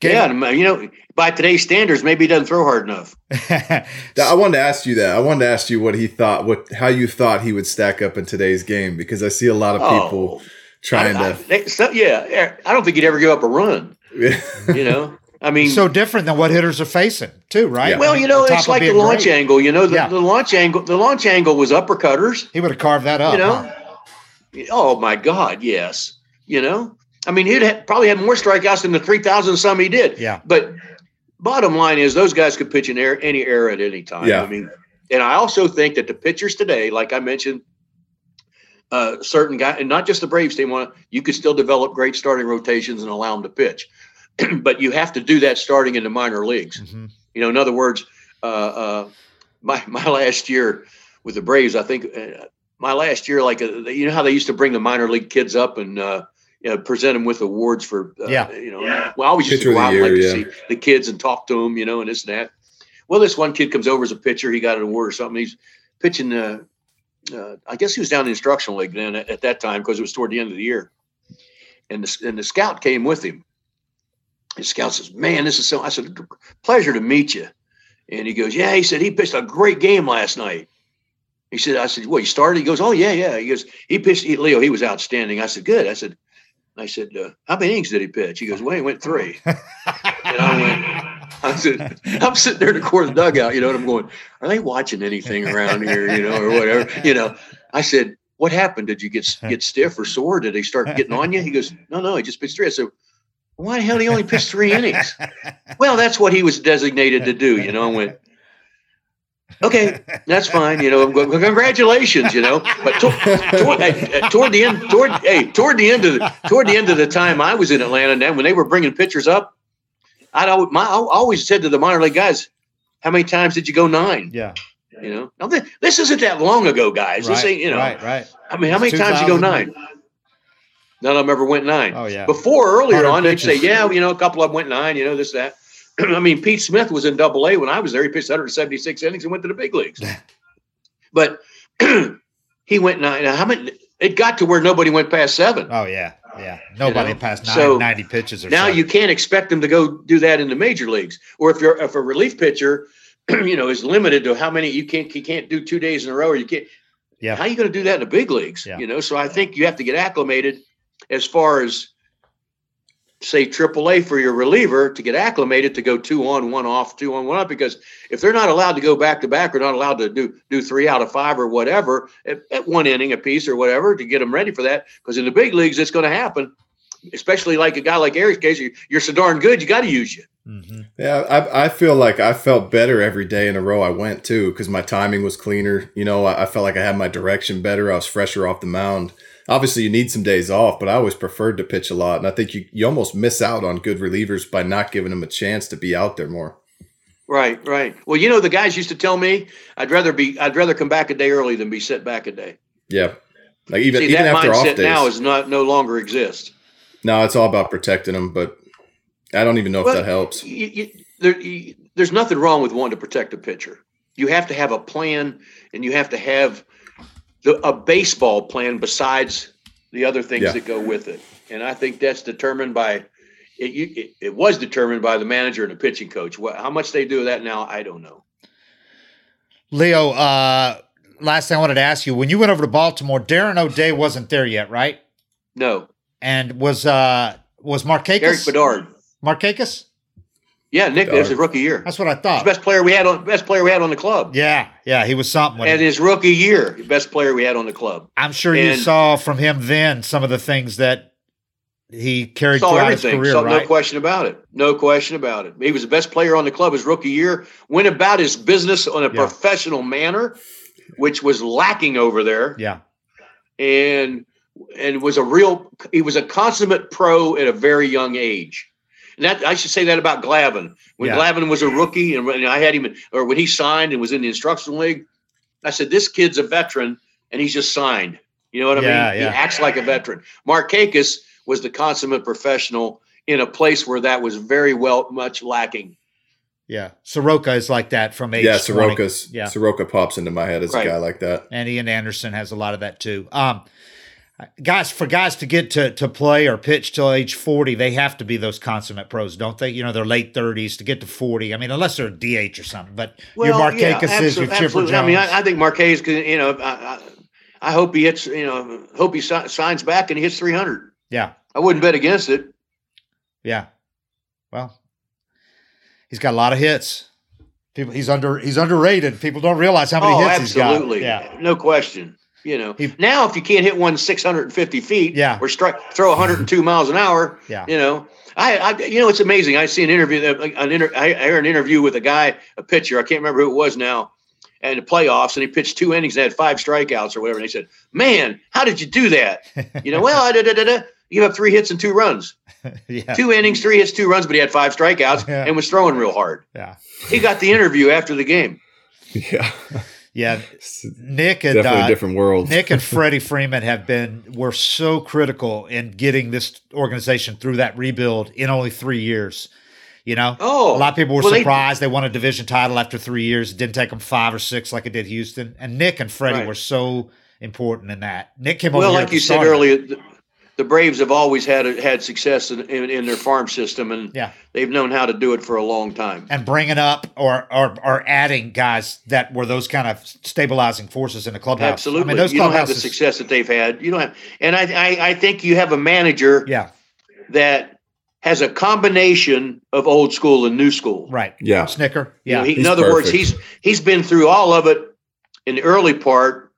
S4: Gave yeah, you know, by today's standards, maybe he doesn't throw hard enough.
S6: I wanted to ask you that. I wanted to ask you what he thought, what how you thought he would stack up in today's game, because I see a lot of people. Oh trying I, to.
S4: I, so, yeah, I don't think he'd ever give up a run. you know, I mean,
S2: so different than what hitters are facing, too, right?
S4: Yeah. Well, you know, it's like the launch great. angle. You know, the, yeah. the, launch angle. The launch angle was uppercutters.
S2: He would have carved that up.
S4: You know. Huh? Oh my God, yes. You know, I mean, he'd have, probably had more strikeouts than the three thousand some he did.
S2: Yeah.
S4: But bottom line is, those guys could pitch in air, any era at any time. Yeah. I mean, and I also think that the pitchers today, like I mentioned uh, certain guy, and not just the Braves team. Want you could still develop great starting rotations and allow them to pitch, but you have to do that starting in the minor leagues. Mm-hmm. You know, in other words, uh, uh, my my last year with the Braves, I think uh, my last year, like uh, you know how they used to bring the minor league kids up and uh, you know, present them with awards for
S2: yeah,
S4: you know. Yeah. Well, I always used to go out and like yeah. to see the kids and talk to them, you know, and this and that. Well, this one kid comes over as a pitcher. He got an award or something. He's pitching uh, uh, I guess he was down in the instructional league then at, at that time because it was toward the end of the year. And the, and the scout came with him. The scout says, Man, this is so. I said, Pleasure to meet you. And he goes, Yeah. He said, He pitched a great game last night. He said, I said, well, you started? He goes, Oh, yeah, yeah. He goes, He pitched, he, Leo, he was outstanding. I said, Good. I said, I said, uh, How many innings did he pitch? He goes, Well, he went three. and I went, I said, I'm sitting there in the corner of the dugout, you know, and I'm going, are they watching anything around here, you know, or whatever, you know? I said, what happened? Did you get get stiff or sore? Did they start getting on you? He goes, no, no, he just pitched three. I said, why the hell he only pitch three innings? well, that's what he was designated to do, you know. I went, okay, that's fine, you know. Congratulations, you know. But to, toward, uh, toward the end, toward hey, toward the end of the toward the end of the time I was in Atlanta, and when they were bringing pitchers up, I always said to the minor league guys, "How many times did you go nine?
S2: Yeah,
S4: you know. Now this, this isn't that long ago, guys.
S2: Right,
S4: this ain't you know.
S2: Right, right.
S4: I mean, how many times you go nine? None of them ever went nine.
S2: Oh yeah.
S4: Before earlier on, they'd say, yeah, you know, a couple of them went nine. You know, this that. I mean, Pete Smith was in Double A when I was there. He pitched 176 innings and went to the big leagues. but he went nine. How many? It got to where nobody went past seven.
S2: Oh yeah, yeah. Nobody you know? passed nine, so 90 pitches.
S4: Or now
S2: so.
S4: you can't expect them to go do that in the major leagues. Or if you're if a relief pitcher, you know, is limited to how many you can't you can't do two days in a row, or you can't.
S2: Yeah.
S4: How are you going to do that in the big leagues?
S2: Yeah.
S4: You know, so I think you have to get acclimated as far as say AAA for your reliever to get acclimated to go two on, one off, two on, one off. Because if they're not allowed to go back to back or not allowed to do do three out of five or whatever at, at one inning a piece or whatever to get them ready for that, because in the big leagues it's going to happen. Especially like a guy like Eric's case, you're so darn good, you got to use you.
S3: Mm-hmm. Yeah, I, I feel like I felt better every day in a row I went too because my timing was cleaner. You know, I, I felt like I had my direction better. I was fresher off the mound obviously you need some days off, but I always preferred to pitch a lot. And I think you, you almost miss out on good relievers by not giving them a chance to be out there more.
S4: Right, right. Well, you know, the guys used to tell me I'd rather be I'd rather come back a day early than be set back a day.
S3: Yeah. Like even,
S4: See,
S3: even
S4: that
S3: after
S4: mindset
S3: off days.
S4: now is not no longer exists.
S3: No, it's all about protecting them, but I don't even know
S4: well,
S3: if that helps.
S4: You, you, there, you, there's nothing wrong with wanting to protect a pitcher. You have to have a plan, and you have to have the, a baseball plan besides the other things
S3: Yeah.
S4: that go with it. And I think that's determined by it, you, it. It was determined by the manager and the pitching coach. What, how much they do that now, I don't know.
S2: Leo, uh, last thing I wanted to ask you: when you went over to Baltimore, Darren O'Day wasn't there yet, right?
S4: No,
S2: And was uh was Markakis?
S4: Erik Bedard.
S2: Markakis?
S4: Yeah, Nick, that's his rookie year.
S2: That's what I thought.
S4: best player we had on best player we had on the club.
S2: Yeah, yeah, he was something.
S4: And
S2: he-
S4: his rookie year, best player we had on the club.
S2: I'm sure you saw from him then some of the things that he carried
S4: Saw
S2: throughout his
S4: everything.
S2: career,
S4: Saw-
S2: right?
S4: No question about it. No question about it. He was the best player on the club his rookie year. Went about his business on a
S2: Yeah.
S4: professional manner, which was lacking over there.
S2: Yeah,
S4: and and was a real he was a consummate pro at a very young age. And that I should say that about Glavine. When
S2: Yeah.
S4: Glavine was a rookie and when I had him or when he signed and was in the instructional league, I said, This kid's a veteran and he's just signed. You know what I
S2: Yeah,
S4: mean?
S2: yeah.
S4: He acts like a veteran. Markakis was the consummate professional in a place where that was very well much lacking.
S2: yeah. Soroka is like that from age
S3: Yeah,
S2: 20. Yeah,
S3: Soroka pops into my head as
S4: Right.
S3: a guy like that.
S2: and Ian Anderson has a lot of that too. Um, guys, for guys to get to to play or pitch till age forty, they have to be those consummate pros, don't they? You know, they're late thirties to get to forty. I mean, unless they're a DH or something. But your Markakis is your Chipper
S4: absolutely.
S2: Jones.
S4: I mean, I, I think Markakis could, you know, I, I, I hope he hits, you know, hope he si- signs back and he hits 300.
S2: yeah,
S4: I wouldn't bet against it.
S2: yeah. Well, he's got a lot of hits. People, he's under he's underrated. People don't realize how many
S4: oh,
S2: hits
S4: absolutely.
S2: he's got. Yeah,
S4: No question. You know,
S2: He-
S4: now if you can't hit one 650 feet
S2: Yeah.
S4: or strike, throw 102 miles an hour,
S2: Yeah.
S4: you know, I, I, you know, it's amazing. I see an interview, uh, that- an inter, I I heard an interview with a guy, a pitcher. I can't remember who it was now, and the playoffs, and he pitched two innings and had five strikeouts or whatever. And they said, "Man, how did you do that?" You know, well, I da, da, da, da. you have three hits and two runs,
S2: yeah,
S4: two innings, three hits, two runs, but he had five strikeouts
S2: Yeah.
S4: and was throwing real hard.
S2: yeah,
S4: He got the interview after the game.
S3: Yeah,
S2: yeah. Nick and
S3: definitely
S2: uh,
S3: a different world.
S2: Nick and Freddie Freeman have been were so critical in getting this organization through that rebuild in only three years. You know,
S4: Oh,
S2: a lot of people were
S4: well,
S2: surprised they, won a division title after three years. It didn't take them five or six like it did Houston. And Nick and Freddie
S4: Right.
S2: were so important in that. Nick came over
S4: Well, like you said
S2: start of it.
S4: earlier, the, the Braves have always had had success in, in, in their farm system, and
S2: Yeah.
S4: they've known how to do it for a long time.
S2: and bringing up or, or or adding guys that were those kind of stabilizing forces in the clubhouse.
S4: Absolutely,
S2: I mean, those
S4: you don't have the success that they've had. You don't have, and I, I, I think you have a manager
S2: Yeah,
S4: that has a combination of old school and new school.
S2: right.
S3: Yeah.
S2: Snitker.
S4: You know,
S2: Yeah,
S4: he, in
S3: he's
S4: other words, he's he's been through all of it in the early part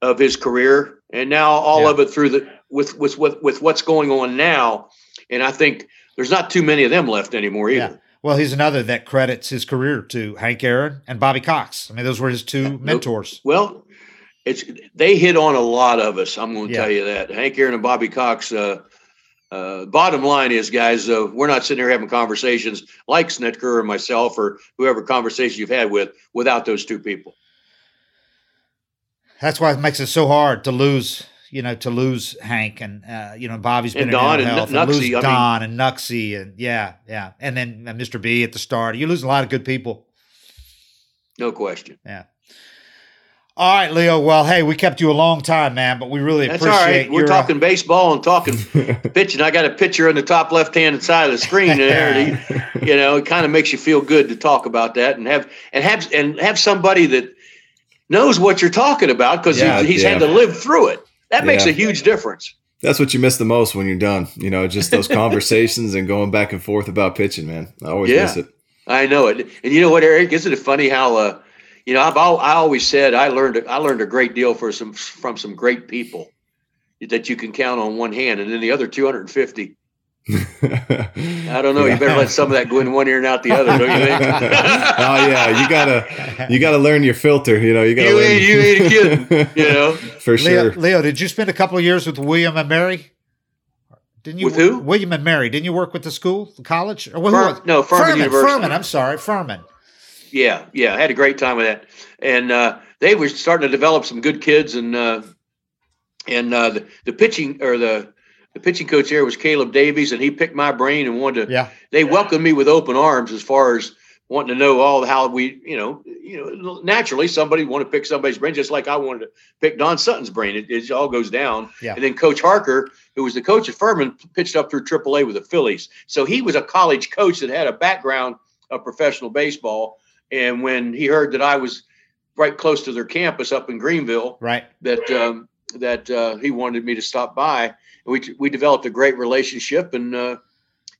S4: of his career, and now all
S2: Yeah.
S4: of it through the with with with with what's going on now. And I think there's not too many of them left anymore either.
S2: Yeah. Well, he's another that credits his career to Hank Aaron and Bobby Cox. I mean, those were his two mentors.
S4: Well, it's they hit on a lot of us. I'm going to
S2: Yeah.
S4: tell you that Hank Aaron and Bobby Cox. Uh, uh, bottom line is, guys, uh, we're not sitting here having conversations like Snitker or myself or whoever conversation you've had with without those two people.
S2: That's why it makes it so hard to lose, you know, to lose Hank and uh, you know Bobby's been
S4: And
S2: in
S4: Don and
S2: health,
S4: Knucksie,
S2: lose
S4: I mean-
S2: Don and Knucksie and yeah, yeah, and then uh, Mr. B at the start. You lose a lot of good people.
S4: No question.
S2: Yeah. All right, Leo. Well, hey, we kept you a long time, man, but we really
S4: That's all
S2: appreciate
S4: right. We're
S2: your, uh,
S4: talking baseball and talking pitching. I got a picture on the top left hand side of the screen there. that, you know, it kind of makes you feel good to talk about that and have and have and have somebody that knows what you're talking about because
S6: Yeah,
S4: he's
S6: yeah.
S4: had to live through it. That makes
S6: Yeah.
S4: a huge difference.
S6: That's what you miss the most when you're done. You know, just those conversations and going back and forth about pitching, man. I always
S4: Yeah.
S6: miss it.
S4: I know it. And you know what, Eric? Isn't it funny how uh, you know I've al- I always said I learned I learned a great deal for some from some great people that you can count on one hand, and then the other 250. I don't know. You better let some of that go in one ear and out the other, don't you think?
S6: oh yeah, you gotta you gotta learn your filter. You know, you gotta
S4: You
S6: learn.
S4: ain't- you ain't kidding, you know?
S6: for
S2: Leo,
S6: sure.
S2: Leo, did you spend a couple of years with William and Mary? Didn't you?
S4: With who?
S2: William and Mary. Didn't you work with the school, the college? Or who
S4: Fur-
S2: was-
S4: no, Furman
S2: Furman.
S4: University.
S2: Furman. I'm sorry, Furman.
S4: Yeah, yeah, I had a great time with that, and uh, they were starting to develop some good kids, and uh, and uh, the, the pitching or the the pitching coach there was Caleb Davies, and he picked my brain and wanted to.
S2: Yeah.
S4: They welcomed me with open arms as far as wanting to know all how we, you know, you know, naturally somebody want to pick somebody's brain, just like I wanted to pick Don Sutton's brain. It, it all goes down,
S2: Yeah.
S4: and then Coach Harker, who was the coach at Furman, pitched up through AAA with the Phillies, so he was a college coach that had a background of professional baseball. And when he heard that I was right close to their campus up in Greenville,
S2: Right.
S4: that um, that uh, he wanted me to stop by. We we developed a great relationship, and uh,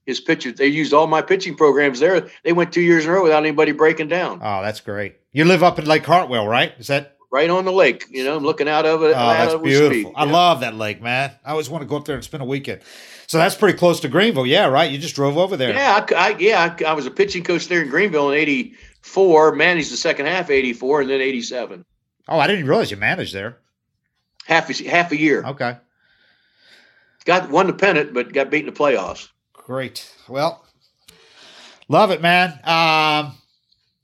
S4: his pitcher they used all my pitching programs there. They went two years in a row without anybody breaking down.
S2: Oh, that's great. You live up in Lake Hartwell, right? Is that?
S4: Right on the lake, you know. I'm looking out of it.
S2: Oh, that's
S4: it
S2: beautiful. I
S4: Yeah.
S2: love that lake, man. I always want to go up there and spend a weekend. So that's pretty close to Greenville, yeah, right? You just drove over there.
S4: Yeah, I, I- yeah. I, I was a pitching coach there in Greenville in '84. Managed the second half of '84, and then '87.
S2: Oh, I didn't realize you managed there.
S4: Half a, half a year.
S2: Okay.
S4: Got won the pennant, but got beat in the playoffs.
S2: Great. Well, love it, man. Um,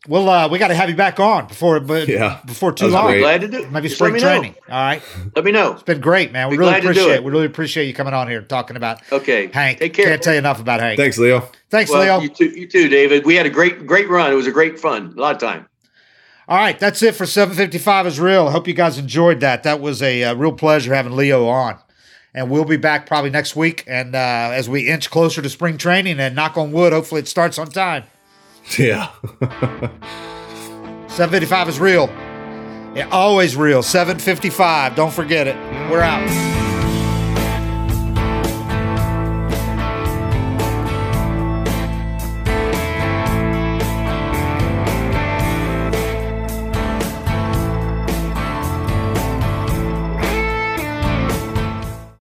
S2: well, uh, we got to have you back on before, but
S6: Yeah,
S2: before
S6: that
S2: too
S6: was
S2: long.
S6: great.
S4: Glad to do.
S2: Maybe
S4: Just
S2: spring
S4: me know.
S2: training. All right.
S4: Let me know.
S2: It's been great, man. We
S4: Be
S2: really
S4: glad to do
S2: appreciate
S4: it.
S2: We really appreciate you coming on here and talking about
S4: Okay.
S2: Hank.
S4: Take care.
S2: Can't tell you enough about Hank.
S6: Thanks, Leo.
S2: Thanks,
S4: Well,
S2: Leo.
S4: You too, you too, David. We had a great, great run. It was a great fun. A lot of time.
S2: All right, that's it for 755 is real. I hope you guys enjoyed that. That was a, uh real pleasure having Leo on. And we'll be back probably next week. And uh, as we inch closer to spring training and knock on wood, hopefully it starts on time.
S6: Yeah.
S2: 755 is real. Yeah, always real. 755. Don't forget it. We're out.